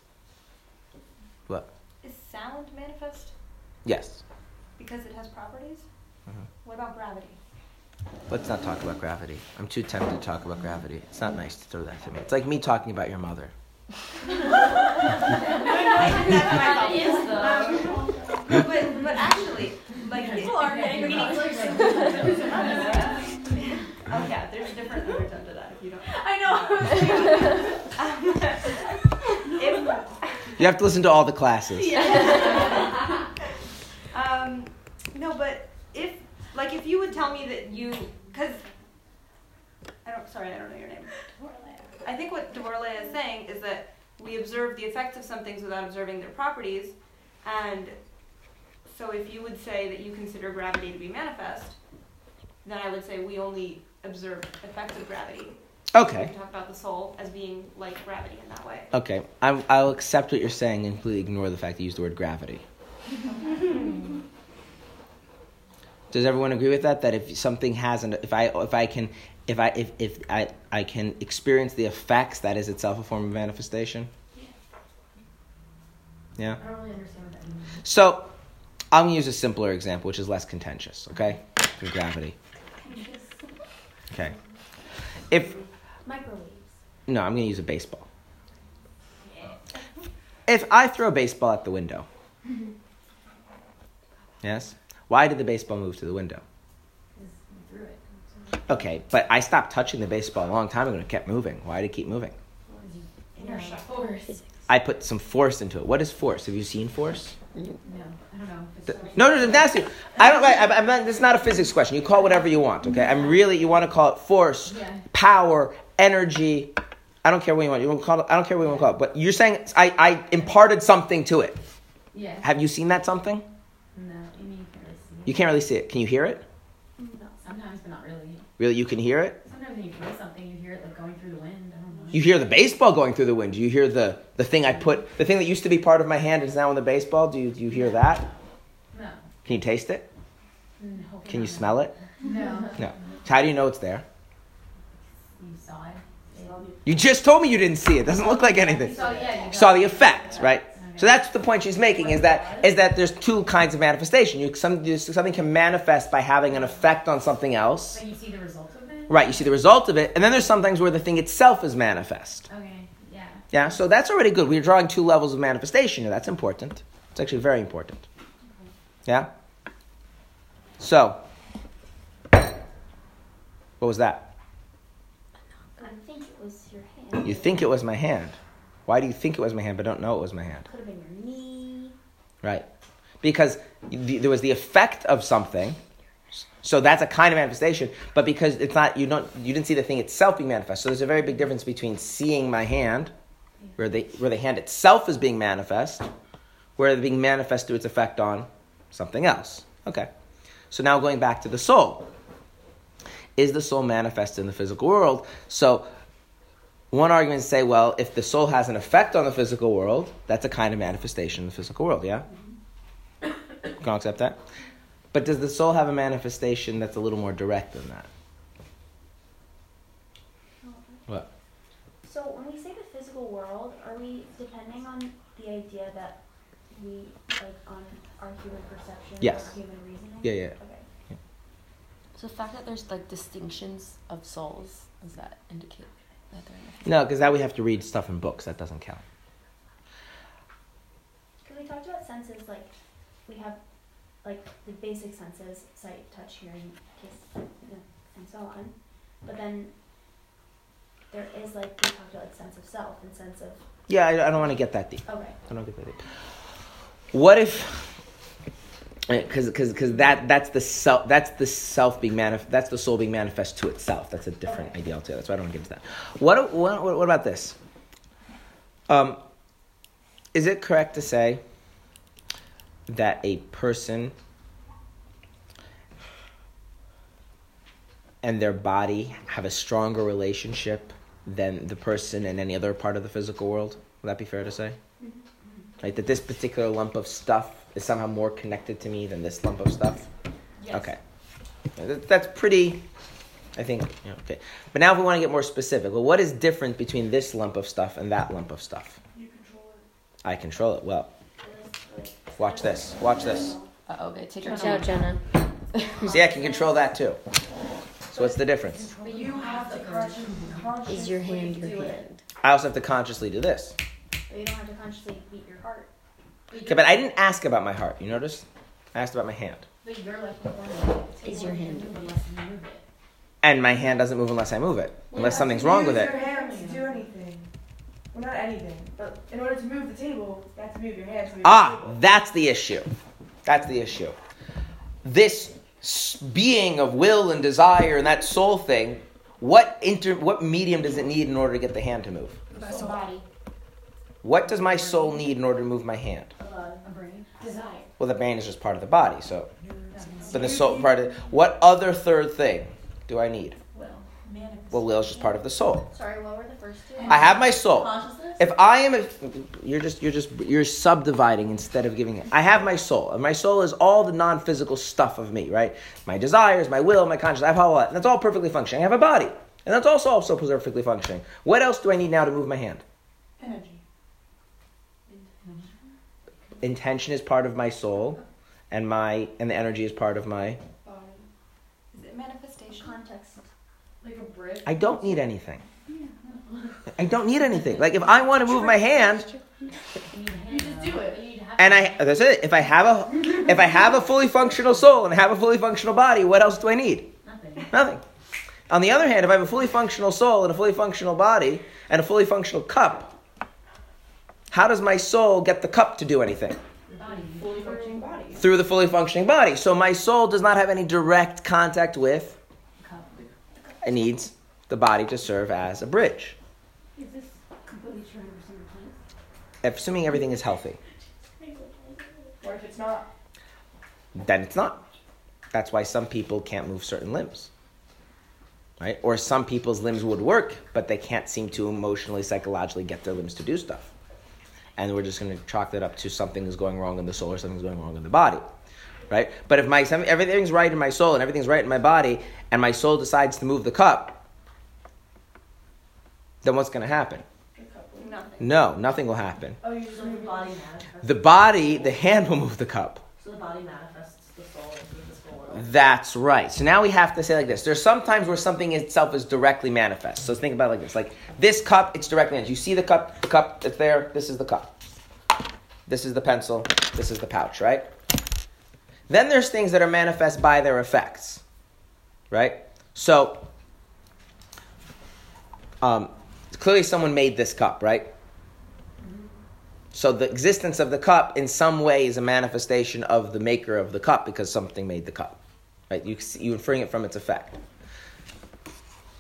What?
Is sound manifest
Yes.
because it has properties?
Mhm.
What about gravity?
Let's not talk about gravity. I'm too tempted to talk about gravity. It's not nice to throw that to me. It's like me talking about your mother.
But but actually, like
People are getting
Oh yeah, there's different undertone to that if you don't.
I know.
You have to listen to all the classes.
Um, no, but if, like, if you would tell me that you, because, I don't, sorry, I don't know your name. I think what Deborah is saying is that we observe the effects of some things without observing their properties, and so if you would say that you consider gravity to be manifest, then I would say we only observe effects of gravity.
Okay.
We talk about the soul as being like gravity in that way.
Okay. I'm, I'll accept what you're saying and completely ignore the fact that you used the word gravity. Does everyone agree with that? That if something has an, if I, if I can, if I, if, if I, I can experience the effects, that is itself a form of manifestation. Yeah.
I don't really understand what that means.
So, I'm gonna use a simpler example, which is less contentious. Okay, than gravity. Okay. If
Microwaves.
no, I'm gonna use a baseball. If I throw a baseball at the window, yes, why did the baseball move to the window? Okay, but I stopped touching the baseball a long time ago and it kept moving. Why did it keep moving?
Inertia. Force.
I put some force into it. What is force? Have you seen force?
No, I don't know. if
Th-
it's
No, no, no, that's it. I don't. I, I'm not, this is not a physics question. You call it whatever you want. Okay, I'm really. You want to call it force,
Yeah.
power, energy. I don't care what you want. You want to call it. I don't care what you want to call it. But you're saying I, I imparted something to it.
Yeah.
Have you seen that something?
No, I mean you can't really see it.
You can't really see it. Can you hear it?
No, sometimes, but not really.
Really, you can hear it.
Sometimes when you feel something, you hear it like going through the wind. I don't know.
You hear the baseball going through the wind. Do you hear the the thing I put the thing that used to be part of my hand is now in the baseball? Do you do you hear that?
No.
Can you taste it?
No.
Can you smell it?
No.
No. So how do you know it's there?
You saw it.
You just told me you didn't see it. Doesn't look like anything.
You saw, yeah, you
saw the effect, right? So that's the point she's making is that is that there's two kinds of manifestation. You some something can manifest by having an effect on something else,
But you see the result of it?
right? You see the result of it, and then there's some things where the thing itself is manifest.
Okay, yeah.
Yeah, so that's already good. We're drawing two levels of manifestation. That's important. It's actually very important. Yeah. So, what was that?
I think it was your hand.
You think it was my hand. Why do you think it was my hand, but don't know it was my hand?
Could have been your knee.
Right. Because the, there was the effect of something. So that's a kind of manifestation, but because it's not you don't you didn't see the thing itself being manifest. So there's a very big difference between seeing my hand, where the where the hand itself is being manifest, where it's being manifest through its effect on something else. Okay. So now going back to the soul. Is the soul manifest in the physical world? So one argument is to say, well, if the soul has an effect on the physical world, that's a kind of manifestation in the physical world, yeah? Can I accept that? But does the soul have a manifestation that's a little more direct than that? What?
So when we say the physical world, are we depending on the idea that we like on our human perception
Yes.
or human reasoning?
Yeah, yeah.
Okay.
So the fact that there's like distinctions of souls, does that indicate that they're in a
No, because now we have to read stuff in books. That doesn't count.
Because we talked about senses, like we have like the basic senses, sight, touch, hearing, taste, and so on. But then there is like we talked about like sense of self and sense of
Yeah, I, I don't want to get that deep.
okay.
I don't get that deep. What if? Because because that that's the self that's the self being manif- that's the soul being manifest to itself. That's a different idea altogether. That's why I don't want to get into that. What what what about this? Um, is it correct to say that a person and their body have a stronger relationship than the person in any other part of the physical world? Would that be fair to say? Like that this particular lump of stuff is somehow more connected to me than this lump of stuff?
Yes.
Okay. That's pretty, I think, you know, okay. But now if we want to get more specific, well, what is different between this lump of stuff and that lump of stuff?
You control it.
I control it well. Watch this. Watch this.
Uh, okay, take your
Watch out,
time.
Jenna.
See, I can control that too. So what's the difference?
But you have to consciously, consciously
Is your hand your
do it.
hand?
I also have to consciously do this.
But you don't have to consciously beat your heart.
Okay, but I didn't ask about my heart. You notice? I asked about my hand.
But you're like performing
your hand
unless you move it.
And my hand doesn't move unless I move it. Unless something's wrong with it.
Use your hands to do anything. Well, not anything, but in order to move the table, you have to move your hands. move
Ah,
the
that's the issue. That's the issue. This being of will and desire and that soul thing, what inter, what medium does it need in order to get the hand to move?
Soul body,
What does my soul need in order to move my hand?
a brain, desire.
Well, the brain is just part of the body, so. But the soul part of what other third thing do I need?
Will.
Well, will is just part of the soul.
Sorry, what were the first two?
I have my soul.
Consciousness?
If I am a, you're just you're just you're subdividing instead of giving it. I have my soul, and my soul is all the non-physical stuff of me, right? My desires, my will, my conscience. I have all that, and that's all perfectly functioning. I have a body, and that's also also perfectly functioning. What else do I need now to move my hand?
Energy.
Intention is part of my soul, and my and the energy is part of my. Body.
Is it manifestation?
Context.
Like a brick?
I don't need anything. I don't need anything. Like if I want to move my hand,
You just do it.
and I that's it. If I have a if I have a fully functional soul and I have a fully functional body, what else do I need?
Nothing.
Nothing. On the other hand, if I have a fully functional soul and a fully functional body and a fully functional cup, how does my soul get the cup to do anything?
Body.
Through the fully functioning body. So my soul does not have any direct contact with. It needs the body to serve as a bridge,
Is this completely true for some
assuming everything is healthy.
Or if it's not,
then it's not. That's why some people can't move certain limbs. Right? Or some people's limbs would work, but they can't seem to emotionally, psychologically get their limbs to do stuff. And we're just going to chalk that up to something is going wrong in the soul or something's going wrong in the body. Right? But if my everything's right in my soul and everything's right in my body, and my soul decides to move the cup, then what's going to happen?
Nothing.
No, nothing will happen.
oh,
the body.
The body, the hand will move the cup.
So the body manifests the soul into the physical world.
That's right. So now we have to say like this. There's sometimes where something itself is directly manifest. So think about like this. Like this cup, it's directly manifest. You see the cup, the cup, it's there. This is the cup. This is the pencil. This is the pouch, right? Then there's things that are manifest by their effects, right? So, um, clearly someone made this cup, right? So the existence of the cup in some way is a manifestation of the maker of the cup because something made the cup. Right? You, you inferring it from its effect.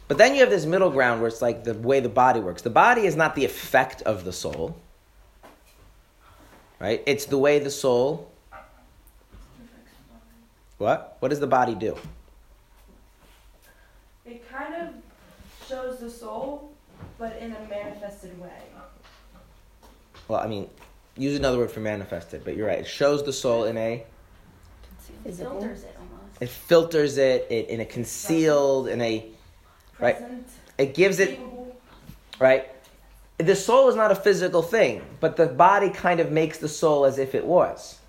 But then you have this middle ground where it's like the way the body works. The body is not the effect of the soul. Right? It's the way the soul. What? What does the body do?
It kind of shows the soul, but in a manifested way.
Well, I mean, use another word for manifested, but you're right. It shows the soul in a.
Physical.
Filters it almost.
It filters it, it in a concealed, in a. Right. It gives it right? The soul is not a physical thing, but the body kind of makes the soul as if it was.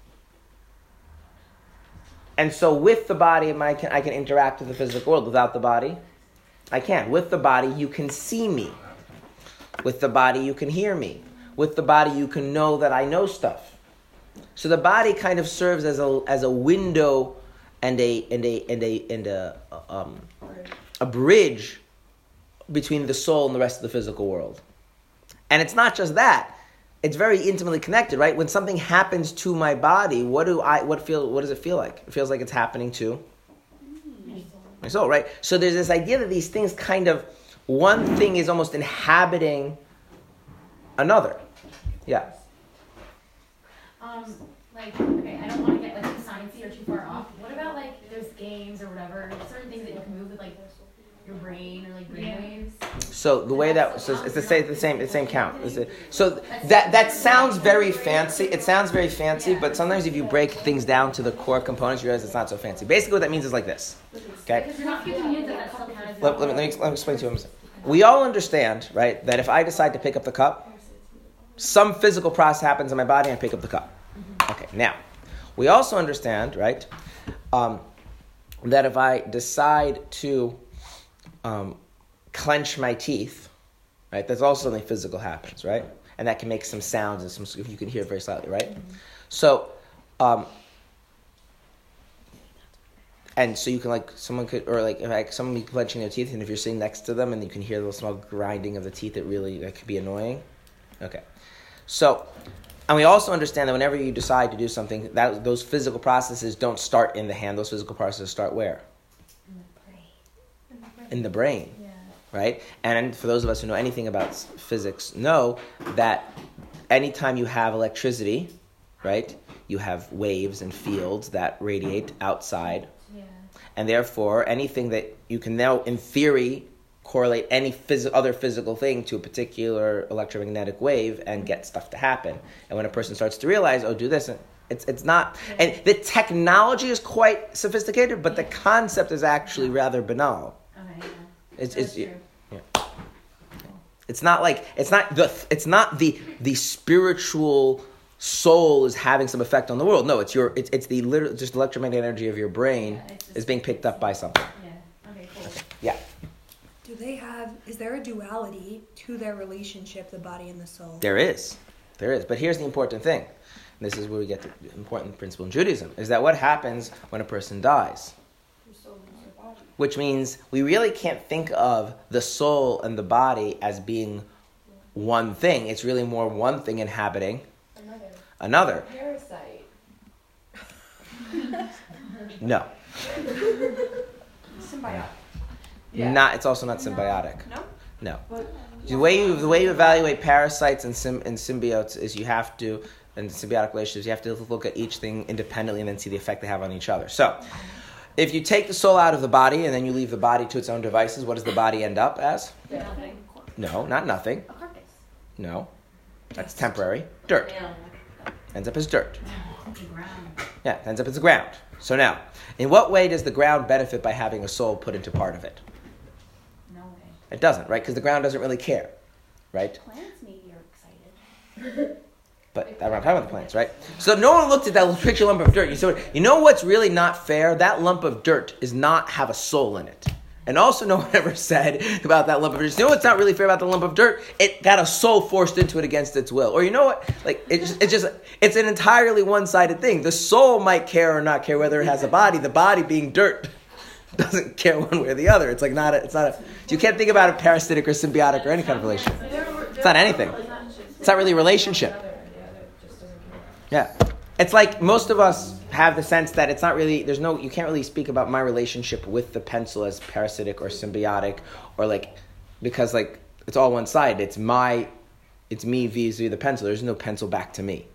And so, with the body, I can, I can interact with the physical world. Without the body, I can't. With the body, you can see me. With the body, you can hear me. With the body, you can know that I know stuff. So the body kind of serves as a as a window and a and a and a and a um, a bridge between the soul and the rest of the physical world. And it's not just that. It's very intimately connected, right? When something happens to my body, what do I what feel what does it feel like? It feels like it's happening to my soul, right? So there's this idea that these things kind of one thing is almost inhabiting another. Yeah.
Um, like, okay, I don't want to get like too sciencey or too far off. What about like there's games or whatever, certain things that you can move with like your brain or like brainwaves?
So the way that so it's the same the same the same count. It's a- so that that sounds very fancy. It sounds very fancy, but sometimes if you break things down to the core components, you realize it's not so fancy. Basically, what that means is like this. Okay.
Because you're not feeling it, that still kind of.
Let, let, me, let, me, let me explain to you. what I'm. We all understand, right, that if I decide to pick up the cup, some physical process happens in my body and I pick up the cup. Okay, now, we also understand, right, um, that if I decide to um, clench my teeth, right, that's also something physical happens, right? And that can make some sounds and some, you can hear it very slightly, right? So, um, and so you can like someone could or like if like someone be clenching their teeth and if you're sitting next to them and you can hear the small grinding of the teeth it really that could be annoying Okay. So, and we also understand that whenever you decide to do something, that those physical processes don't start in the hand. Those physical processes start where? In the brain. In the brain. Yeah. Right? And for those of us who know anything about physics, know that anytime you have electricity, right, you have waves and fields that radiate outside. And therefore, anything that you can now, in theory, correlate any phys- other physical thing to a particular electromagnetic wave and get stuff to happen. And when a person starts to realize, oh, do this, it's, it's not. And the technology is quite sophisticated, but the concept is actually rather banal.
Okay, yeah.
It's,
That's
it's,
true.
yeah. It's not like it's not the it's not the the spiritual soul is having some effect on the world. No, it's your it's, it's the literal just electromagnetic energy of your brain
Yeah, just-
is being picked up by something.
Yeah. Okay, cool.
Yeah.
Do they have? Is there a duality to their relationship, the body and the soul?
There is. There is. But here's the important thing. And this is where we get the important principle in Judaism is that what happens when a person dies? Which means we really can't think of the soul and the body as being one thing. It's really more one thing inhabiting another.
Parasite.
No.
Symbiotic.
Not it's also not symbiotic.
No?
No.
But
The way you the way you evaluate parasites and sim, and symbiotes is you have to and symbiotic relationships you have to look at each thing independently and then see the effect they have on each other. So, if you take the soul out of the body and then you leave the body to its own devices, what does the body end up as?
Nothing.
No, not nothing.
A carcass.
No, that's temporary. Dirt ends up as dirt. Yeah, ends up as the ground. So now, in what way does the ground benefit by having a soul put into part of it? It doesn't, right? Because the ground doesn't really care, right?
Plants maybe are excited.
But I'm not talking about the plants, right? So no one looked at that little picture lump of dirt. You said, you know what's really not fair? That lump of dirt is not have a soul in it. And also, no one ever said about that lump of dirt. You know what's not really fair about the lump of dirt? It got a soul forced into it against its will. Or you know what? Like it just, it's just it's an entirely one-sided thing. The soul might care or not care whether it has a body. The body being dirt doesn't care one way or the other. It's like not a, it's not a. You can't think about a parasitic or symbiotic or any kind of relationship. It's not anything. It's not really a relationship. Yeah. It's like most of us have the sense that it's not really, there's no, you can't really speak about my relationship with the pencil as parasitic or symbiotic or like, because like, it's all one side. It's my, it's me vis-a-vis the pencil. There's no pencil back to me.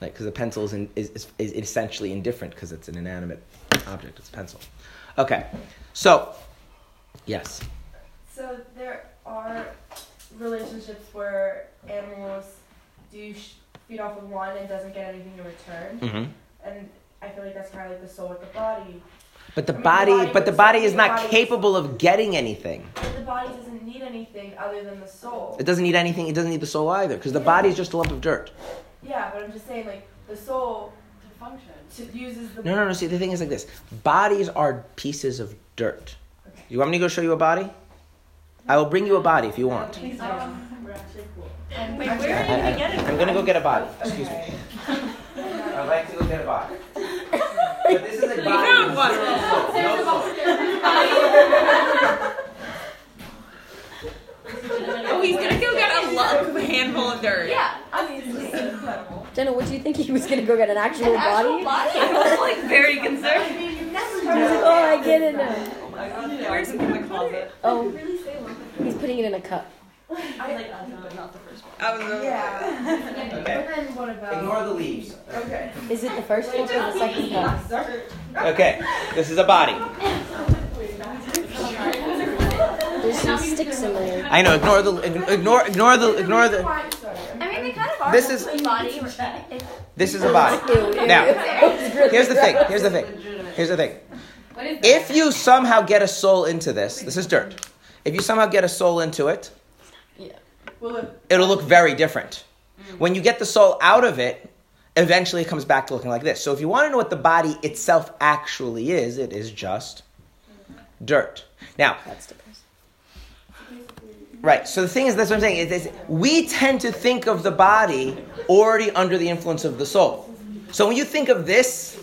Like, because the pencil is, in, is, is, is essentially indifferent because it's an inanimate object. It's a pencil. Okay. So, yes.
So there are relationships where animals do sh- feed off of one and doesn't get anything in return,
hmm
and I feel like that's kind of like the soul with the body.
But the
I mean, the
body,
body
but the body is
the
not
body
capable of getting anything.
But the body doesn't need anything other than the soul.
It doesn't need anything. It doesn't need the soul either, because the body is just a lump of dirt.
Yeah, but I'm just saying, like the soul
To function.
to, uses the.
No, no, no. See, the thing is like this: bodies are pieces of dirt. You want me to go show you a body? I will bring you a body if you want.
Please don't. We're actually cool.
Wait,
I,
where are you gonna get it?
am gonna go get a body. Excuse me. I'd like to go get a body. But this is a body.
found one.
No soul. No soul.
Oh, he's gonna go get a lump, a handful of dirt.
Yeah, obviously. Incredible.
Jenna, what do you think he was gonna go get an actual body?
I was like very concerned.
He's like, oh, I get it now.
Where's it in the closet?
Oh,
Really say one.
he's putting it in a cup.
I was like, oh, no.
Not the first one. I was uh,
Yeah.
Okay.
But then what about?
Ignore the leaves.
Okay.
Is it the first cup or the second cup?
Okay. This is a body.
There's some sticks in there.
I know. Ignore the. Ignore. Ignore the. Ignore the.
I mean, they kind of are.
This is-
body.
This is a body.
Ew, ew,
Now,
ew. It's really
Here's the thing. Here's the thing. Here's the thing.
What is that?
If you somehow get a soul into this, this is dirt. If you somehow get a soul into it,
Well, if
it'll look very different. When you get the soul out of it, eventually it comes back to looking like this. So if you want to know what the body itself actually is, it is just dirt. Now,
That's depressing.
Right, so the thing is, that's what I'm saying, is, is we tend to think of the body already under the influence of the soul. So when you think of this,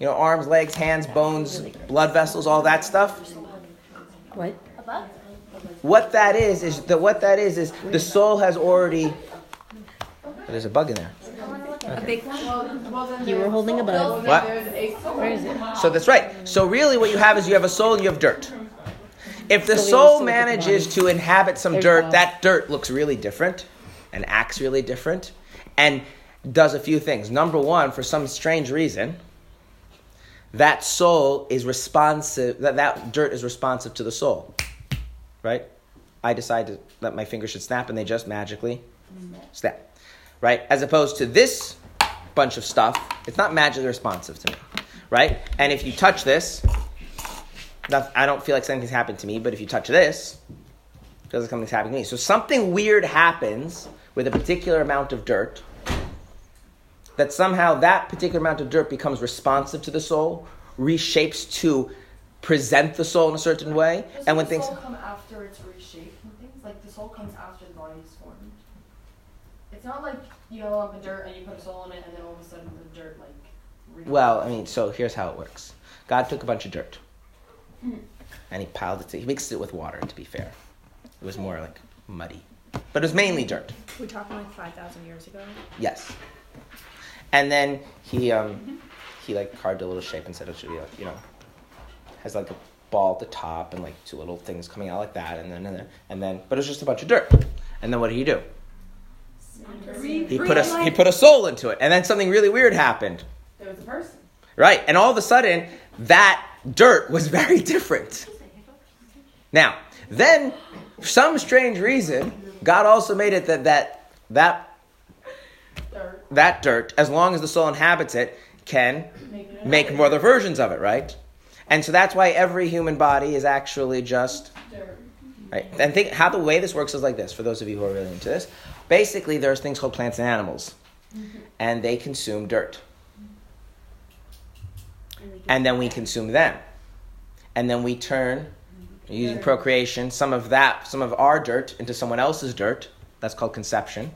you know, arms, legs, hands, bones, blood vessels, all that stuff,
What?
above.
what that is is that what that is is the soul has already. There's a bug in there.
A big one.
You were holding a bug.
What?
Where is it?
So that's right. So really, what you have is you have a soul and you have dirt. If the soul
also look at the
manages to inhabit some dirt, that dirt looks really different and acts really different and does a few things. Number one, for some strange reason, that soul is responsive, that, that dirt is responsive to the soul. Right? I decide that my fingers should snap and they just magically snap. Right? As opposed to this bunch of stuff, it's not magically responsive to me. Right? And if you touch this, I don't feel like something's happened to me, but if you touch this, it feels like something's happening to me. So something weird happens with a particular amount of dirt that somehow that particular amount of dirt becomes responsive to the soul, reshapes to present the soul in a certain way,
Does
and when things
soul come after it's reshaped and things? Like the soul comes after the body is formed. It's not like you have a lump of dirt and you put a soul in it and then all of a sudden the dirt like. re-
Well, I mean, so here's how it works. God took a bunch of dirt, and he piled it. To, he mixed it with water. To be fair, it was more like muddy, but it was mainly dirt.
We're talking like 5,000 years ago.
Yes. And then he um, he like carved a little shape and said it should be like you know has like a ball at the top and like two little things coming out like that and then and then, and then but it was just a bunch of dirt. And then what did he do? He put a he put a soul into it, and then something really weird happened.
There was a person.
Right, and all of a sudden that dirt was very different. Now, then, for some strange reason, God also made it that that that
Dirt.
that dirt, as long as the soul inhabits it, can
Make
make more other versions of it, right? And so that's why every human body is actually just
dirt.
right. And think how the way this works is like this. For those of you who are really into this, basically there's things called plants and animals, and they consume dirt, and then we consume them, and then we turn using procreation some of that some of our dirt into someone else's dirt. That's called conception,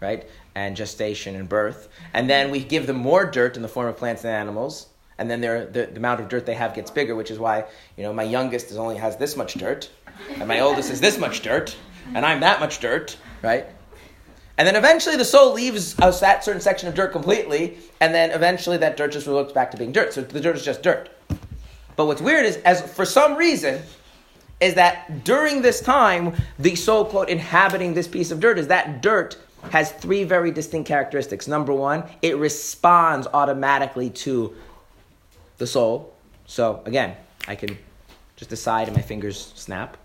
right? And gestation and birth, and then we give them more dirt in the form of plants and animals. And then their, the, the amount of dirt they have gets bigger, which is why you know my youngest is only has this much dirt, and my oldest is this much dirt, and I'm that much dirt, right? And then eventually the soul leaves us that certain section of dirt completely, and then eventually that dirt just reverts back to being dirt. So the dirt is just dirt. But what's weird is, as for some reason, is that during this time, the soul quote inhabiting this piece of dirt is that dirt has three very distinct characteristics. Number one, it responds automatically to the soul. So again, I can just decide and my fingers snap.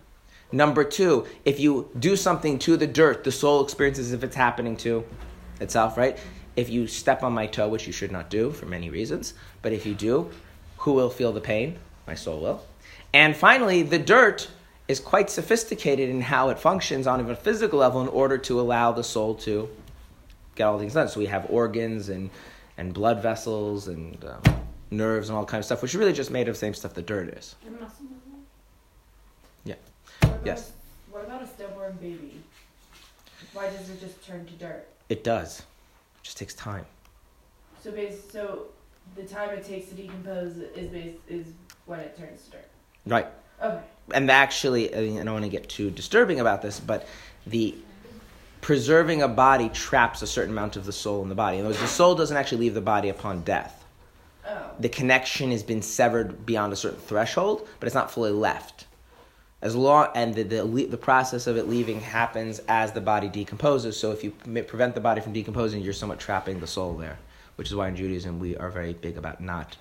Number two, if you do something to the dirt, the soul experiences if it's happening to itself, right? If you step on my toe, which you should not do for many reasons, but if you do, who will feel the pain? My soul will. And finally, the dirt is quite sophisticated in how it functions on a physical level in order to allow the soul to get all things done. So we have organs and, and blood vessels and um, nerves and all kinds of stuff, which is really just made of the same stuff the dirt is.
What
Yes.
A, what about a stillborn baby? Why does it just turn to dirt?
It does. It just takes time.
So base, so the time it takes to decompose is base, is when it turns to dirt.
Right.
Okay.
and actually, I mean, I don't want to get too disturbing about this, but the preserving a body traps a certain amount of the soul in the body. In other words, the soul doesn't actually leave the body upon death.
Oh.
The connection has been severed beyond a certain threshold, but it's not fully left. As long and the, the the process of it leaving happens as the body decomposes. So if you prevent the body from decomposing, you're somewhat trapping the soul there, which is why in Judaism we are very big about not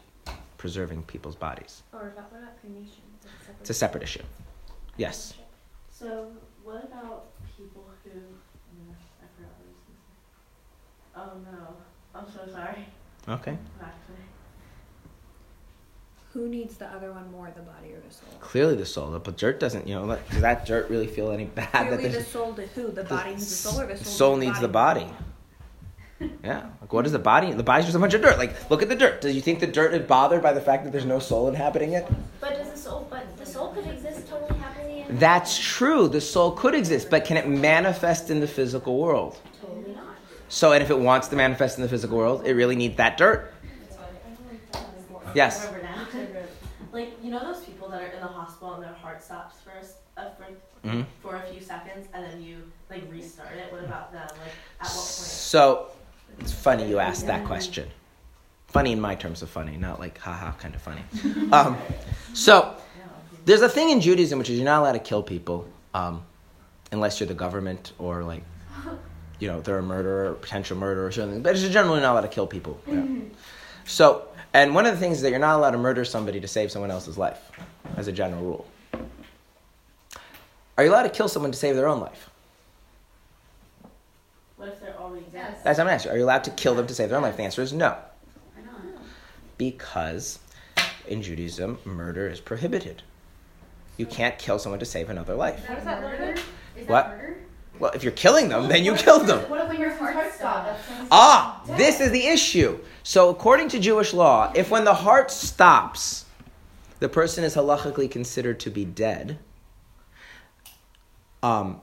preserving people's bodies.
Or about, what about cremation? Is it separate?
It's a separate issue. Yes.
So what about people who? mm, I forgot what I was gonna say. Oh no, I'm so sorry.
Okay.
Actually,
Who needs the other one more, the body or the soul?
Clearly the soul, but dirt doesn't. You know, like, does that dirt really feel any bad? that
Clearly the
there's-
soul to who? The body needs the soul or the
the
soul,
soul needs the body. Yeah. Like, what is the body? The body's just a bunch of dirt. Like, look at the dirt. Do you think the dirt is bothered by the fact that there's no soul inhabiting it?
But does the soul? But the soul could exist totally happily. And
That's true. The soul could exist, but can it manifest in the physical world?
totally not.
So, and if it wants to manifest in the physical world, it really needs that dirt. Yes.
I remember now. like you know those people that are in the hospital and their heart stops for a, a for
Mhm.
for a few seconds and then you like restart it. What about them? Like at what point?
So it's funny you asked that question. Funny in my terms of funny, not like haha kind of funny. Um, so there's a thing in Judaism which is you're not allowed to kill people um, unless you're the government or like you know they're a murderer, potential murderer or something. But it's generally not allowed to kill people. Yeah. So and one of the things is that you're not allowed to murder somebody to save someone else's life, as a general rule. Are you allowed to kill someone to save their own life?
What if they're already dead?
That's what I'm asking. Are you allowed to kill them to save their own life? The answer is no.
Why not?
Because in Judaism, murder is prohibited. You can't kill someone to save another life.
Is that murder? Is
What?
murder?
Well, if you're killing them, then you killed them.
What if when your heart stops?
Ah, this is the issue. So, according to Jewish law, if when the heart stops, the person is halachically considered to be dead, um,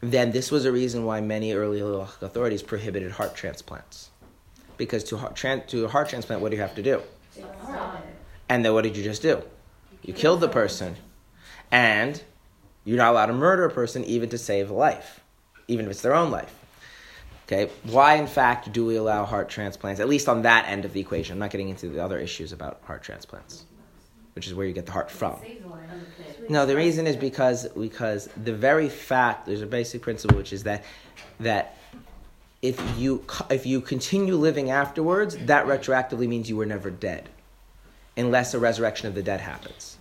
then this was a reason why many early halachic authorities prohibited heart transplants. Because to heart, tran- to a heart transplant, what do you have to do? And then what did you just do? You killed the person. And you're not allowed to murder a person even to save a life, even if it's their own life. Okay, why in fact do we allow heart transplants, at least on that end of the equation? I'm not getting into the other issues about heart transplants, which is where you get the heart from. No, the reason is because because the very fact there's a basic principle which is that that if you if you continue living afterwards, that retroactively means you were never dead, unless a resurrection of the dead happens.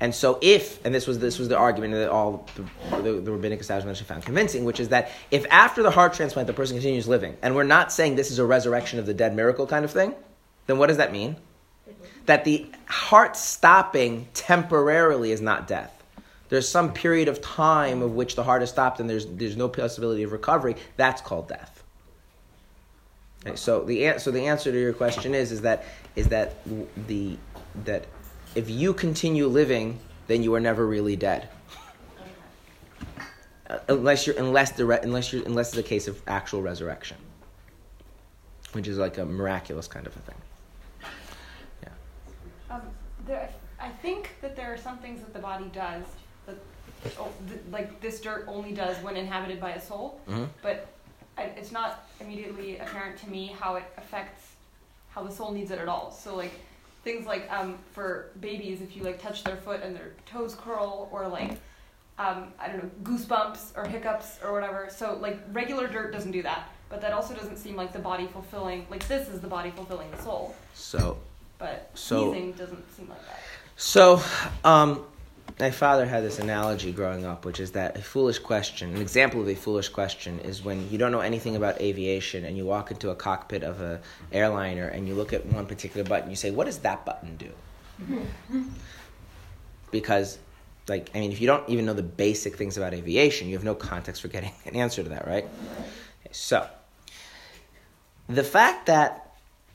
And so, if and this was this was the argument that all the, the, the rabbinic establishment found convincing, which is that if after the heart transplant the person continues living, and we're not saying this is a resurrection of the dead miracle kind of thing, then what does that mean? That the heart stopping temporarily is not death. There's some period of time of which the heart is stopped and there's there's no possibility of recovery. That's called death. Okay, so the so the answer to your question is is that is that the that if you continue living, then you are never really dead. Uh, unless you're unless the re- unless you're unless it's a case of actual resurrection, which is like a miraculous kind of a thing.
Um, there, I think that there are some things that the body does that, oh, th- like this dirt only does when inhabited by a soul.
Mhm.
But I, it's not immediately apparent to me how it affects how the soul needs it at all. So like things like um, for babies, if you like touch their foot and their toes curl, or like um, I don't know goosebumps or hiccups or whatever. So like regular dirt doesn't do that. But that also doesn't seem like the body fulfilling. Like this is the body fulfilling the soul.
So
But
So-
doesn't seem like that.
So, um, my father had this analogy growing up, which is that a foolish question, an example of a foolish question, is when you don't know anything about aviation and you walk into a cockpit of an airliner and you look at one particular button, you say, "What does that button do?" Because, like, I mean, if you don't even know the basic things about aviation, you have no context for getting an answer to that, right? Okay, so, the fact that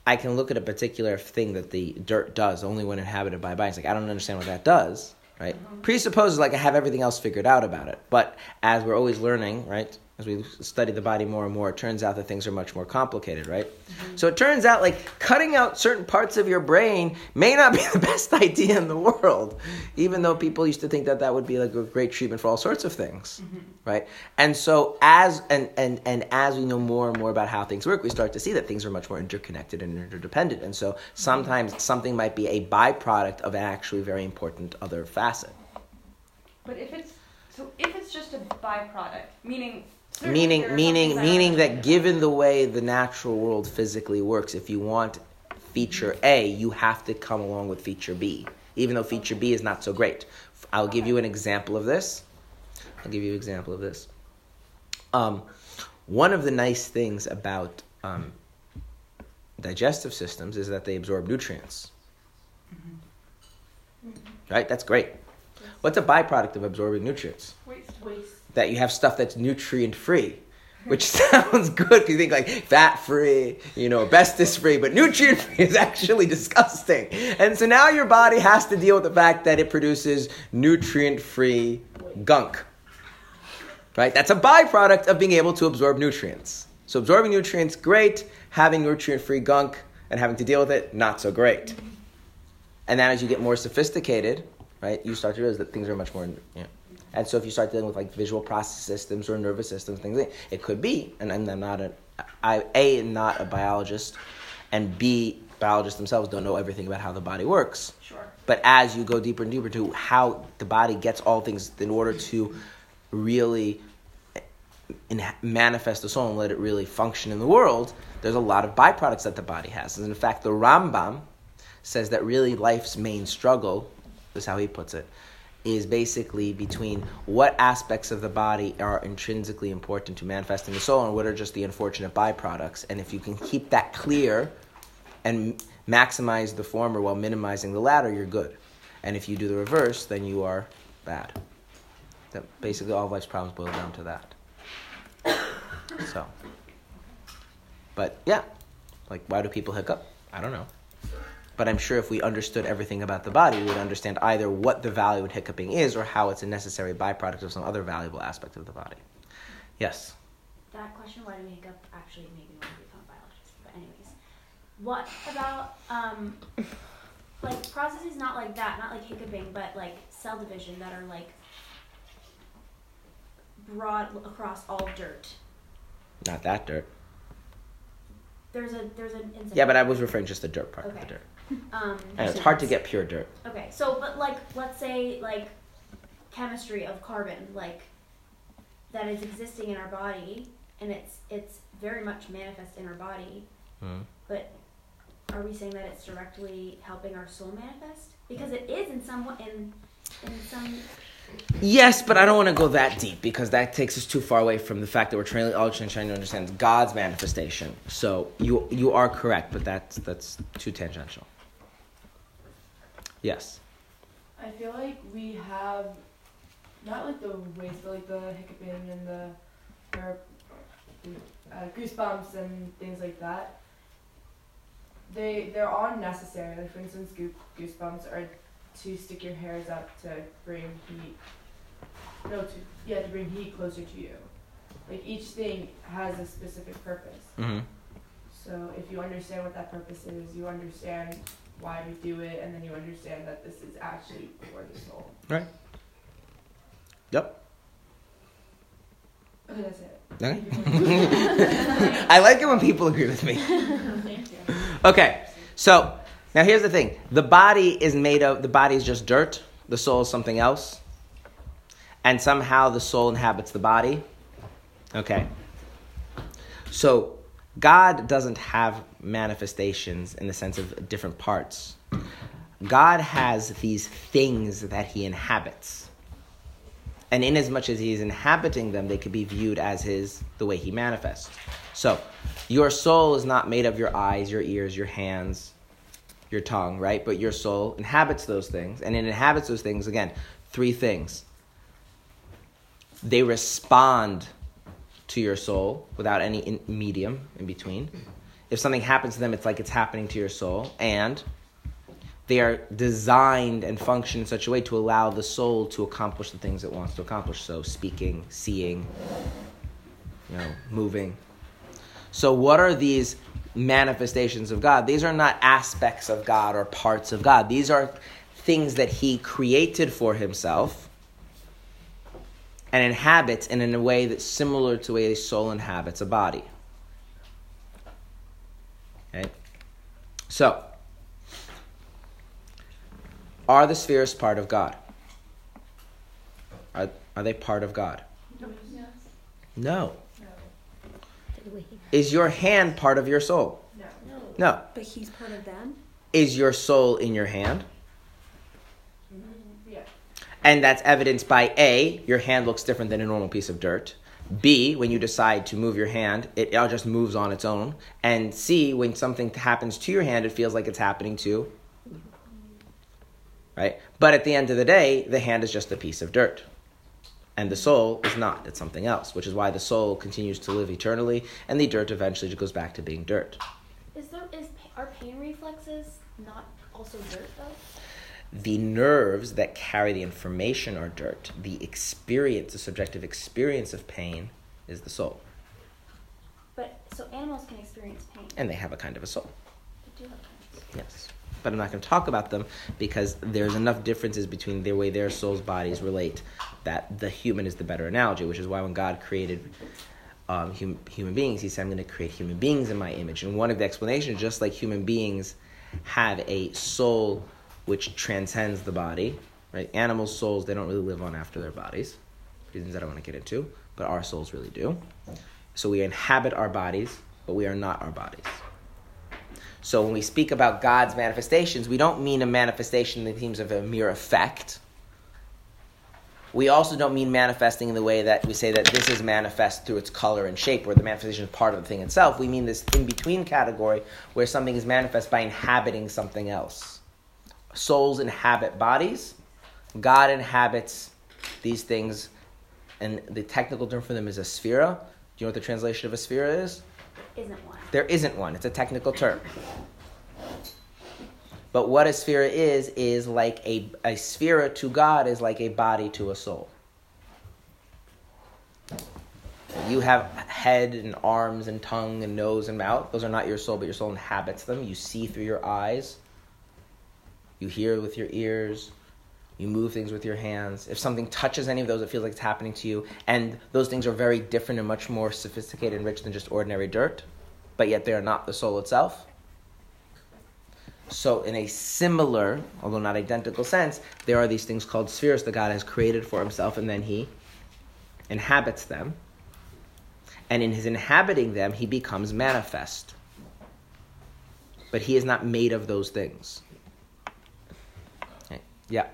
I can look at a particular thing that the dirt does only when inhabited by. It's like I don't understand what that does, right? Presupposes like I have everything else figured out about it. But as we're always learning, right? As we study the body more and more, it turns out that things are much more complicated, right? Mm-hmm. So it turns out like cutting out certain parts of your brain may not be the best idea in the world, even though people used to think that that would be like a great treatment for all sorts of things, mm-hmm. right? And so as and, and and as we know more and more about how things work, we start to see that things are much more interconnected and interdependent. And so mm-hmm. sometimes something might be a byproduct of an actually very important other facet.
But if it's so, if it's just a byproduct, meaning there
meaning
are
meaning meaning that given the way the natural world physically works if you want feature a you have to come along with feature b even though feature b is not so great. I'll give you an example of this. I'll give you an example of this. Um, one of the nice things about um, digestive systems is that they absorb nutrients. Right? That's great. What's a byproduct of absorbing nutrients?
Waste.
Waste.
That you have stuff that's nutrient free, which sounds good if you think like fat free, you know, asbestos free, but nutrient free is actually disgusting. And so now your body has to deal with the fact that it produces nutrient free gunk. Right? That's a byproduct of being able to absorb nutrients. So absorbing nutrients, great. Having nutrient free gunk and having to deal with it, not so great. And then as you get more sophisticated, right, you start to realize that things are much more, And so if you start dealing with like visual process systems or nervous systems, things like it could be, and I'm I'm not a, I, A, not a biologist, and B, biologists themselves don't know everything about how the body works.
Sure.
But as you go deeper and deeper to how the body gets all things in order to really in, manifest the soul and let it really function in the world, there's a lot of byproducts that the body has. And in fact, the Rambam says that really life's main struggle, is how he puts it, is basically between what aspects of the body are intrinsically important to manifesting the soul and what are just the unfortunate byproducts. And if you can keep that clear and maximize the former while minimizing the latter, you're good. And if you do the reverse, then you are bad. That basically all of life's problems boil down to that. So, but yeah, like why do people hiccup? I don't know. But I'm sure if we understood everything about the body, we would understand either what the value in hiccuping is or how it's a necessary byproduct of some other valuable aspect of the body. Yes.
That question, why do we hiccup, actually made me want to become a biologist. But anyways, what about um, like processes not like that, not like hiccuping, but like cell division that are like broad across all dirt.
Not that dirt.
There's a there's an insect.
Yeah, but I was referring just the dirt part of the dirt.
Um.
And it's hard to get pure dirt.
Okay, so but like let's say like chemistry of carbon, like that is existing in our body, and it's it's very much manifest in our body.
Mhm.
But are we saying that it's directly helping our soul manifest? Because it is in some wa- in in some.
Yes, but I don't want to go that deep because that takes us too far away from the fact that we're trying, all and trying to understand God's manifestation. So you you are correct, but that's that's too tangential. Yes.
I feel like we have not like the ways, but like the hiccuping and the or, uh, goosebumps and things like that. They they're all necessary. Like for instance, goo- goosebumps are to stick your hairs up to bring heat. No, to yeah, to bring heat closer to you. Like each thing has a specific purpose.
Mm-hmm.
So if you understand what that purpose is, you understand why we do it, and then you understand that this is actually for the soul.
Right. Yep.
Okay, that's it.
Okay. I like it when people agree with me. Okay, so now here's the thing: the body is made of the body is just dirt. The soul is something else, and somehow the soul inhabits the body. Okay. So God doesn't have manifestations in the sense of different parts. God has these things that He inhabits, and inasmuch as He is inhabiting them, they could be viewed as His the way He manifests. So, your soul is not made of your eyes, your ears, your hands, your tongue, right? But your soul inhabits those things. And it inhabits those things, again, three things. They respond to your soul without any in- medium in between. If something happens to them, it's like it's happening to your soul. And they are designed and function in such a way to allow the soul to accomplish the things it wants to accomplish. So, speaking, seeing, you know, moving. So, what are these manifestations of God? These are not aspects of God or parts of God. These are things that He created for Himself and inhabits in a way that's similar to way a soul inhabits a body. Okay? So, are the spheres part of God? Are, are they part of God? No. Is your hand part of your soul?
No.
No.
But he's part of them?
Is your soul in your hand? Mm-hmm.
Yeah.
And that's evidenced by A, your hand looks different than a normal piece of dirt. B, when you decide to move your hand, it all just moves on its own. And C, when something happens to your hand, it feels like it's happening to. Right? But at the end of the day, the hand is just a piece of dirt. And the soul is not, it's something else, which is why the soul continues to live eternally, and the dirt eventually just goes back to being dirt.
Is there is are pain reflexes not also dirt though?
The nerves that carry the information are dirt. The experience, the subjective experience of pain, is the soul.
But so animals can experience pain.
And they have a kind of a soul.
They do have pain.
Yes. but I'm not going to talk about them because there's enough differences between the way their souls bodies relate that the human is the better analogy, which is why when God created um, hum, human beings, He said, "I'm going to create human beings in my image." And one of the explanations, just like human beings have a soul which transcends the body, right? Animal souls they don't really live on after their bodies, reasons that I want to get into, but our souls really do. So we inhabit our bodies, but we are not our bodies. So when we speak about God's manifestations, we don't mean a manifestation in the terms of a mere effect. We also don't mean manifesting in the way that we say that this is manifest through its color and shape, where the manifestation is part of the thing itself. We mean this in between category where something is manifest by inhabiting something else. Souls inhabit bodies, God inhabits these things, and the technical term for them is a sefira. Do you know what the translation of a sefira is?
Isn't one.
There isn't one. It's a technical term. But what a sphere is, is like a, a sphere to God is like a body to a soul. You have head and arms and tongue and nose and mouth. Those are not your soul, but your soul inhabits them. You see through your eyes. You hear with your ears. You move things with your hands. If something touches any of those, it feels like it's happening to you. And those things are very different and much more sophisticated and rich than just ordinary dirt, but yet they are not the soul itself. So, in a similar, although not identical sense, there are these things called spheres that God has created for himself, and then he inhabits them. And in his inhabiting them, he becomes manifest. But he is not made of those things. Yeah.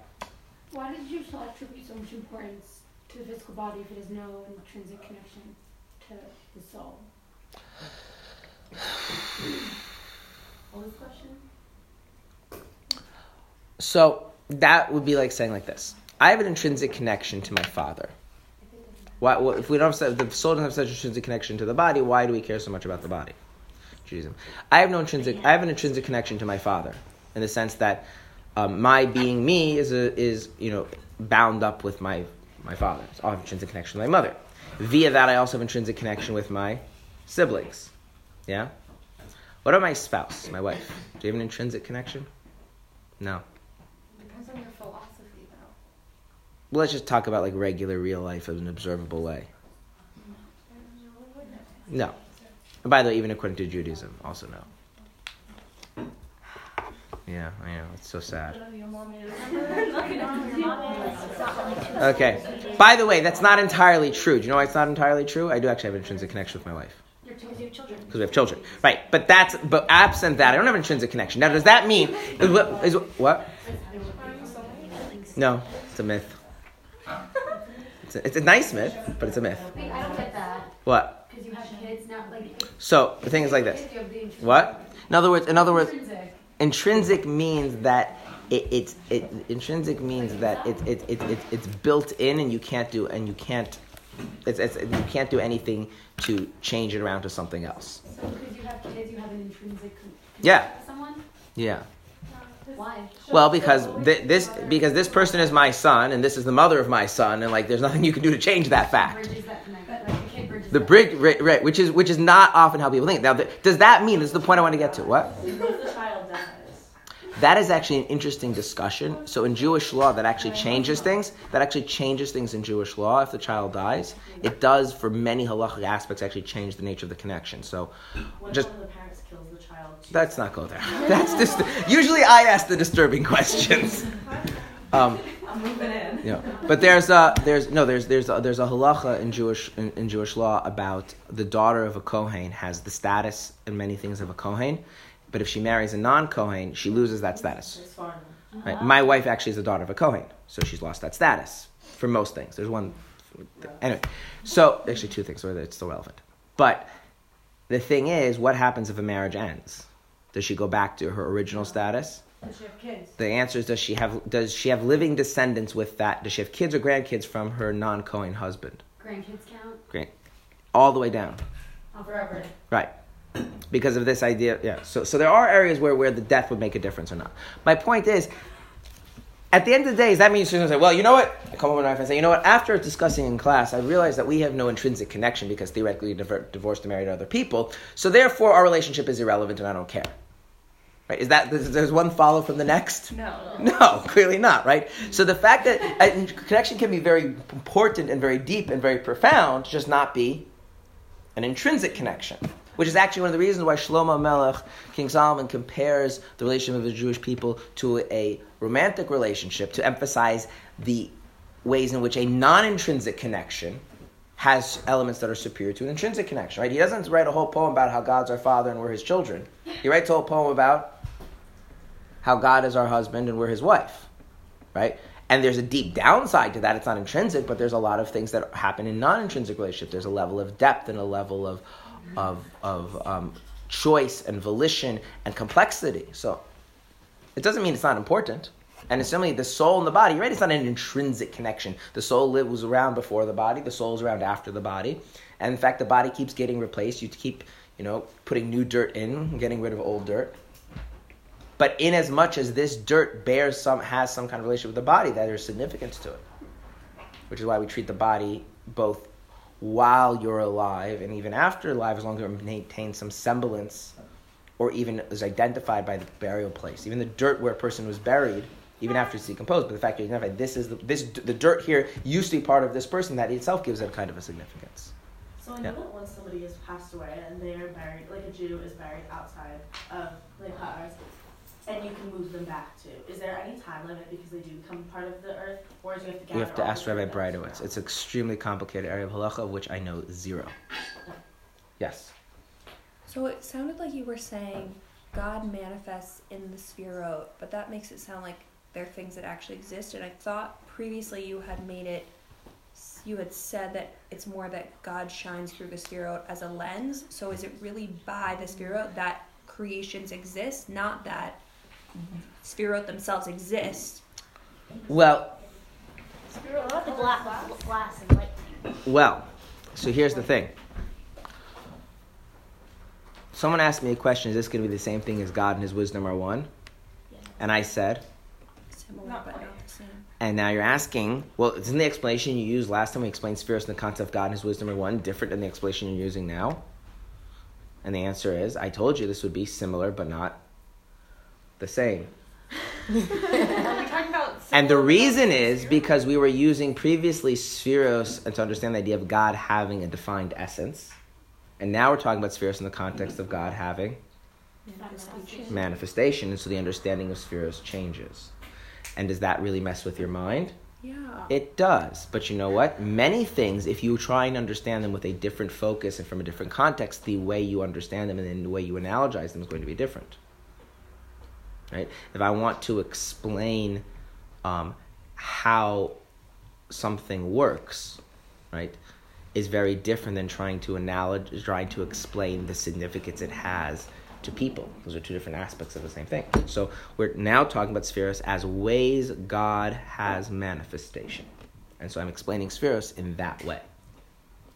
Why did you attribute so much importance to the physical body if it has no intrinsic connection to the soul?
What was the question?
So that would be like saying like this: I have an intrinsic connection to my father. Why, well, if we don't have, the soul doesn't have such an intrinsic connection to the body, why do we care so much about the body? Judaism. I have no intrinsic. I have an intrinsic connection to my father, in the sense that um, my being me is a, is you know bound up with my my father. So I have intrinsic connection with my mother. Via that, I also have intrinsic connection with my siblings. Yeah. What about my spouse, my wife? Do you have an intrinsic connection? No.
Depends on your philosophy, though.
Well, let's just talk about like regular real life in an observable way. No. And by the way, even according to Judaism, also no. Yeah, I know. It's so sad. Okay. By the way, that's not entirely true. Do you know why it's not entirely true? I do actually have an intrinsic connection with my wife.
Because you have children.
Because we have children. Right. But that's, but absent that, I don't have an intrinsic connection. Now, does that mean, is what? Is, what? No, it's a myth. It's a, it's a nice myth, but it's a myth.
Wait, I don't get that.
What?
Because you have kids now, like.
So the thing is like this.
Kids, you have the intrinsic-
What? In other words, in other words,
Intrinsic.
means that it, it's it intrinsic means that it, it, it, it, it's built in and you can't do and you can't it's, it's you can't do anything to change it around to something else.
So because you have kids, you have an intrinsic
Yeah.
to someone?
Yeah.
Uh, why?
Well, because th- this because this person is my son and this is the mother of my son and like there's nothing you can do to change that fact.
Bridges that connect. The kid bridges
The
that.
bridge, right, right, which is which is not often how people think. Now, th- does that mean this is the point I want to get to? What?
What if the child dies?
That is actually an interesting discussion. So in Jewish law, that actually changes things. That actually changes things in Jewish law. If the child dies, it does for many halachic aspects actually change the nature of the connection. So
What
Just-
if one of the parents kills the child? to-
let's not go there. That's just usually I ask the disturbing questions. Um,
I'm moving in.
know, but there's a there's no there's there's a, there's a halacha in Jewish in, in Jewish law about the daughter of a kohen has the status and many things of a kohen, but if she marries a non kohen, she loses that status. Right? My wife actually is the daughter of a Kohen, so she's lost that status for most things. There's one, anyway. So actually, two things, whether it's still relevant. But the thing is, what happens if a marriage ends? Does she go back to her original status?
Does she have kids?
The answer is: Does she have does she have living descendants with that? Does she have kids or grandkids from her non Kohen husband?
Grandkids count?
Great, all the way down.
Oh, forever.
Right. Because of this idea, yeah. So, so there are areas where, where the death would make a difference or not. My point is, at the end of the day, does that mean she's going to say, well, you know what? I come home with my wife and say, you know what? After discussing in class, I realized that we have no intrinsic connection because theoretically diver- divorced and married other people. So therefore, our relationship is irrelevant and I don't care. Right? Is that does one follow from the next?
No.
No, clearly not, right? So the fact that a connection can be very important and very deep and very profound, just not be an intrinsic connection. Which is actually one of the reasons why Shlomo Melech, King Solomon, compares the relationship of the Jewish people to a romantic relationship to emphasize the ways in which a non-intrinsic connection has elements that are superior to an intrinsic connection. Right? He doesn't write a whole poem about how God's our father and we're his children. He writes a whole poem about how God is our husband and we're his wife, right? And there's a deep downside to that. It's not intrinsic, but there's a lot of things that happen in non-intrinsic relationships. There's a level of depth and a level of of of um, choice and volition and complexity. So it doesn't mean it's not important. And it's simply the soul and the body, right? It's not an intrinsic connection. The soul lives around before the body. The soul is around after the body. And in fact, the body keeps getting replaced. You keep, you know, putting new dirt in, getting rid of old dirt. But in as much as this dirt bears some has some kind of relationship with the body, that there's significance to it. Which is why we treat the body both while you're alive and even after alive, as long as it maintains some semblance or even is identified by the burial place. Even the dirt where a person was buried, even after it's decomposed, but the fact that you identify this is the, this the dirt here used to be part of this person, that itself gives it a kind of a significance.
So I know
Yeah.
that once somebody has passed away and they are buried, like a Jew is buried outside of like ours, and you can move them back to. Is there any time limit because they do become part of the earth, or do you have to gather?
We have to ask Rabbi
dirt Breitowitz.
It's an extremely complicated area of halacha, of which I know zero. Yes.
So it sounded like you were saying God manifests in the sefirot, but that makes it sound like they're things that actually exist. And I thought previously you had made it, you had said that it's more that God shines through the sefirot as a lens. So is it really by the sphirot that creations exist, not that sefirot themselves exist?
Well,
the glass, glass and lightning?
Well, so here's the thing. Someone asked me a question: Is this going to be the same thing as God and His wisdom are one? And I said,
Similar, but not the same.
and now you're asking. Well, isn't the explanation you used last time we explained spheres and the concept of God and His wisdom are one different than the explanation you're using now? And the answer is, I told you this would be similar but not the same.
Are we talking about?
And the reason is because we were using previously sefiros and to understand the idea of God having a defined essence. And now we're talking about sefiros in the context of God having manifestation. And so the understanding of sefiros changes. And does that really mess with your mind?
Yeah.
It does. But you know what? Many things, if you try and understand them with a different focus and from a different context, the way you understand them and then the way you analogize them is going to be different. Right? If I want to explain um, how something works, right, is very different than trying to analogize, trying to explain the significance it has to people. Those are two different aspects of the same thing. So we're now talking about sefiros as ways God has manifestation. And so I'm explaining sefiros in that way.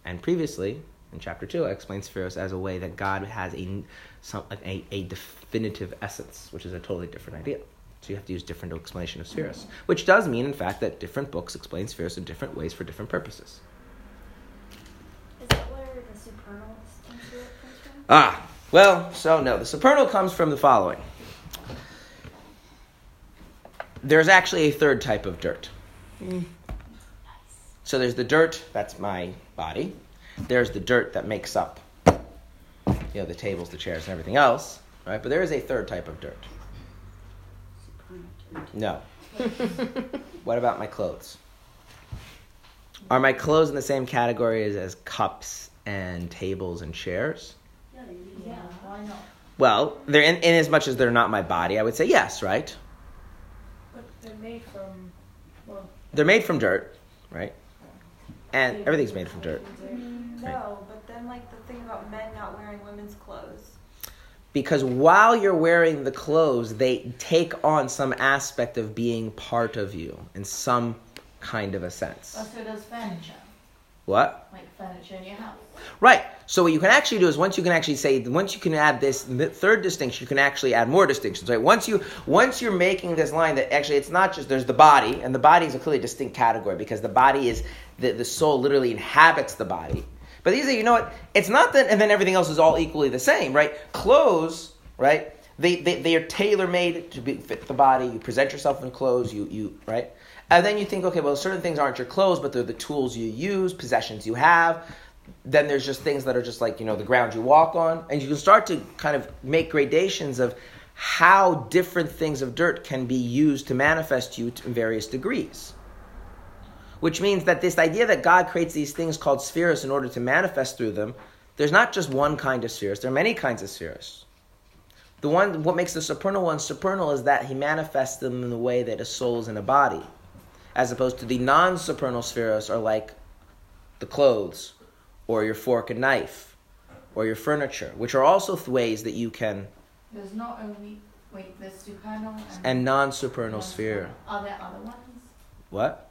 And previously, in chapter 2, I explained sefiros as a way that God has a, some, a, a definitive essence, which is a totally different idea. So you have to use different explanation of spheres, which does mean, in fact, that different books explain spheres in different ways for different purposes.
Is that where the supernal comes from?
Ah, well, so no, the supernal comes from the following. There's actually a third type of dirt. So there's the dirt, that's my body. There's the dirt that makes up, you know, the tables, the chairs, and everything else, right? But there is a third type of dirt. No. what about my clothes? Are my clothes in the same category as, as cups and tables and chairs?
Yeah,
why not?
Well, they're in, in as much as they're not my body, I would say yes, right?
But they're made from, well,
They're made from dirt, right? And everything's made from dirt.
No, but then like the thing about men not wearing women's clothes.
Because while you're wearing the clothes, they take on some aspect of being part of you in some kind of a sense.
Well, so does furniture,
What?
like furniture in your house.
Right. So what you can actually do is once you can actually say once you can add this third distinction, you can actually add more distinctions. Right. Once you once you're making this line that actually it's not just there's the body and the body is a clearly distinct category because the body is the the soul literally inhabits the body. But these are you know what? It's not that and then everything else is all equally the same. Right. Clothes. Right. They, they, they are tailor made to be, fit the body. You present yourself in clothes, you, you, right? And then you think, okay, well, certain things aren't your clothes, but they're the tools you use, possessions you have. Then there's just things that are just like, you know, the ground you walk on. And you can start to kind of make gradations of how different things of dirt can be used to manifest you to various degrees. Which means that this idea that God creates these things called spheres in order to manifest through them, there's not just one kind of spheres, there are many kinds of spheres. The one, what makes the supernal one supernal is that he manifests them in the way that a soul is in a body, as opposed to the non-supernal spheres are like the clothes, or your fork and knife, or your furniture, which are also th- ways that you can,
There's not only wait, there's supernal and,
and non-supernal sphere.
Are there other ones?
What?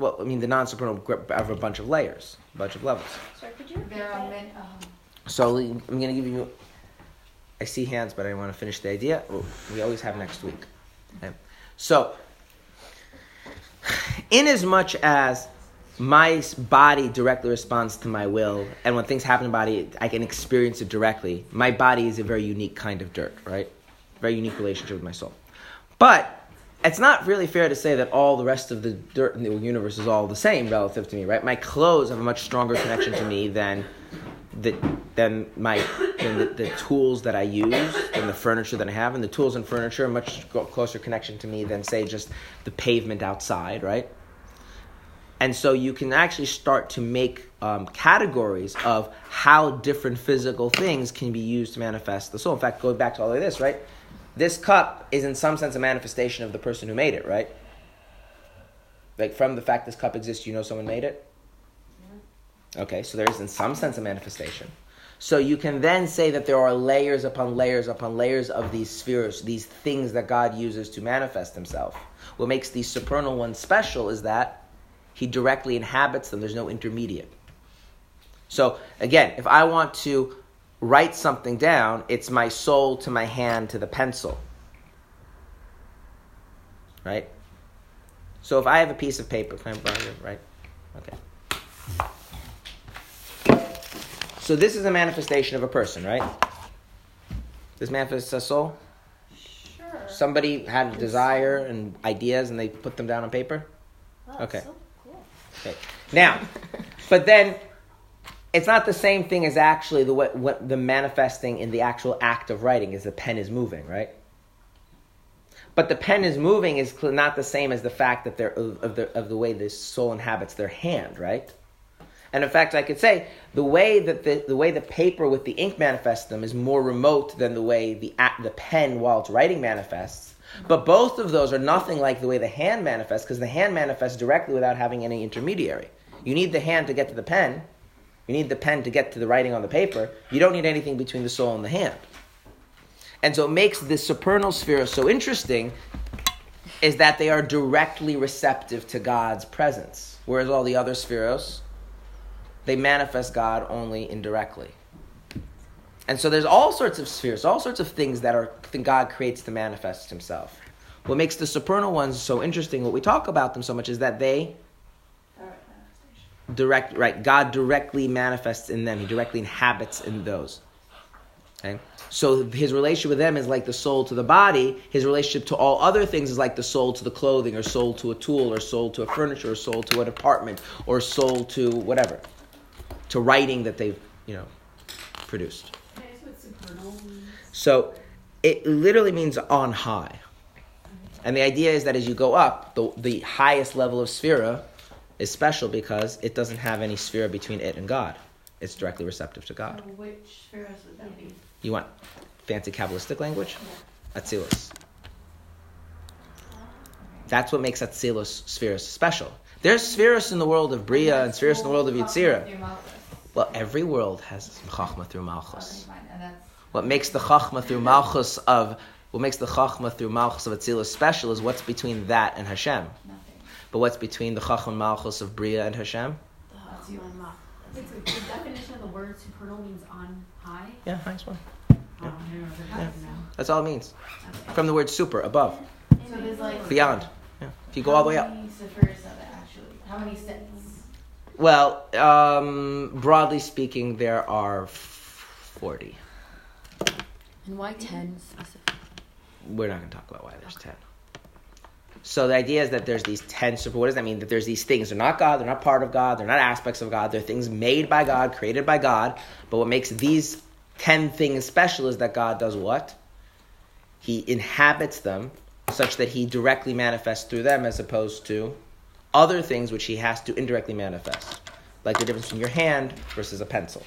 Yeah. Well, I mean, the non-supernal gr- have a bunch of layers, a bunch of levels.
Sorry, could you repeat
There are many. Um,
So I'm going to give you. I see hands, but I want to finish the idea. We always have next week. Okay. So, in as much as my body directly responds to my will, and when things happen in the body, I can experience it directly. My body is a very unique kind of dirt, right? Very unique relationship with my soul. But it's not really fair to say that all the rest of the dirt in the universe is all the same relative to me, right? My clothes have a much stronger connection to me than the, than my than the, the tools that I use, than the furniture that I have, and the tools and furniture are a much closer connection to me than say just the pavement outside, right? And so you can actually start to make um, categories of how different physical things can be used to manifest the soul. In fact, going back to all of this, right? This cup is in some sense a manifestation of the person who made it, right? Like from the fact this cup exists, you know someone made it? Okay, so there is in some sense a manifestation. So you can then say that there are layers upon layers upon layers of these spheres, these things that God uses to manifest himself. What makes the supernal one special is that he directly inhabits them, there's no intermediate. So again, if I want to write something down, it's my soul to my hand to the pencil. Right? So if I have a piece of paper, can I borrow it, right? Okay. So this is a manifestation of a person, right? This manifests a soul.
Sure.
Somebody had a desire and ideas, and they put them down on paper.
Oh,
Okay.
So cool.
Okay. Now, but then it's not the same thing as actually the what, what the manifesting in the actual act of writing is the pen is moving, right? But the pen is moving is not the same as the fact that they're of, of the of the way the soul inhabits their hand, right? And in fact, I could say the way that the, the way the paper with the ink manifests them is more remote than the way the the pen while it's writing manifests. But both of those are nothing like the way the hand manifests, because the hand manifests directly without having any intermediary. You need the hand to get to the pen. You need the pen to get to the writing on the paper. You don't need anything between the soul and the hand. And so it makes the supernal sphere so interesting is that they are directly receptive to God's presence. Whereas all the other sefiros, they manifest God only indirectly. And so there's all sorts of spheres, all sorts of things that are that God creates to manifest Himself. What makes the supernal ones so interesting, what we talk about them so much, is that they.
Direct
right. God directly manifests in them. He directly inhabits in those. Okay, so His relationship with them is like the soul to the body. His relationship to all other things is like the soul to the clothing, or soul to a tool, or soul to a furniture, or soul to an apartment, or soul to whatever, to writing that they've you know produced.
Can I ask what supernal means?
So it literally means on high. And the idea is that as you go up, the, the highest level of sefira is special because it doesn't have any sphere between it and God. It's directly receptive to God.
So which spheres would that be?
You want fancy Kabbalistic language? Atzilus. That's what makes Atzilus spheres special. There's spheres in the world of Bria and spheres in the world of Yitzira. Well, every world has Chachma through Malchus.
And
What makes the Chachma through Malchus of what makes the Chachma through Malchus of Atzilus special is what's between that and Hashem.
Nothing.
But what's between the Chachma Malchus of Bria and Hashem?
That's you and Mach. It's the definition of the word supernal means on high.
Yeah, nice one.
Oh, I don't
Yeah.
that is
all it means.
Okay.
From the word super, above,
So there's like
beyond. Yeah. If you go all the way
How
up.
many spheres are there actually? How many sets?
Well, um, broadly speaking, there are 40.
And why ten specifically?
We're not going to talk about why there's 10. So the idea is that there's these 10 super. What does that mean? That there's these things. They're not God. They're not part of God. They're not aspects of God. They're things made by God, created by God. But what makes these 10 things special is that God does what? He inhabits them such that he directly manifests through them as opposed to other things which he has to indirectly manifest. Like the difference between your hand versus a pencil.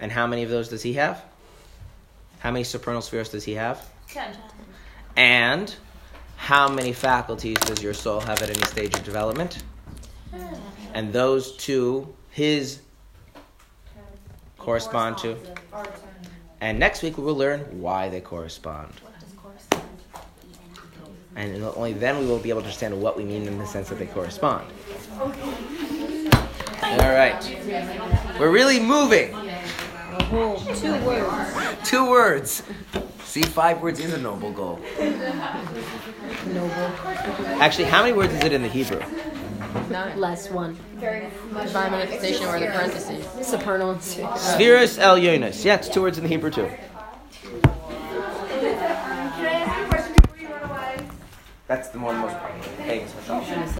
And how many of those does he have? How many supernal spheres does he have?
Ten.
And how many faculties does your soul have at any stage of development? And those two, his correspond to. And next week we will learn why they correspond. And only then we will be able to understand what we mean in the sense that they correspond. All right. We're really moving.
Two words.
Two words. See, five words is a noble goal.
Noble.
Actually, how many words is it in the Hebrew?
Nine.
Less one.
Divine manifestation or the parentheses.
Supernal and sphere.
Spheres Elyonos. Yeah, it's two words in the Hebrew too.
Can I ask you a question before you run away?
That's the one most famous myself.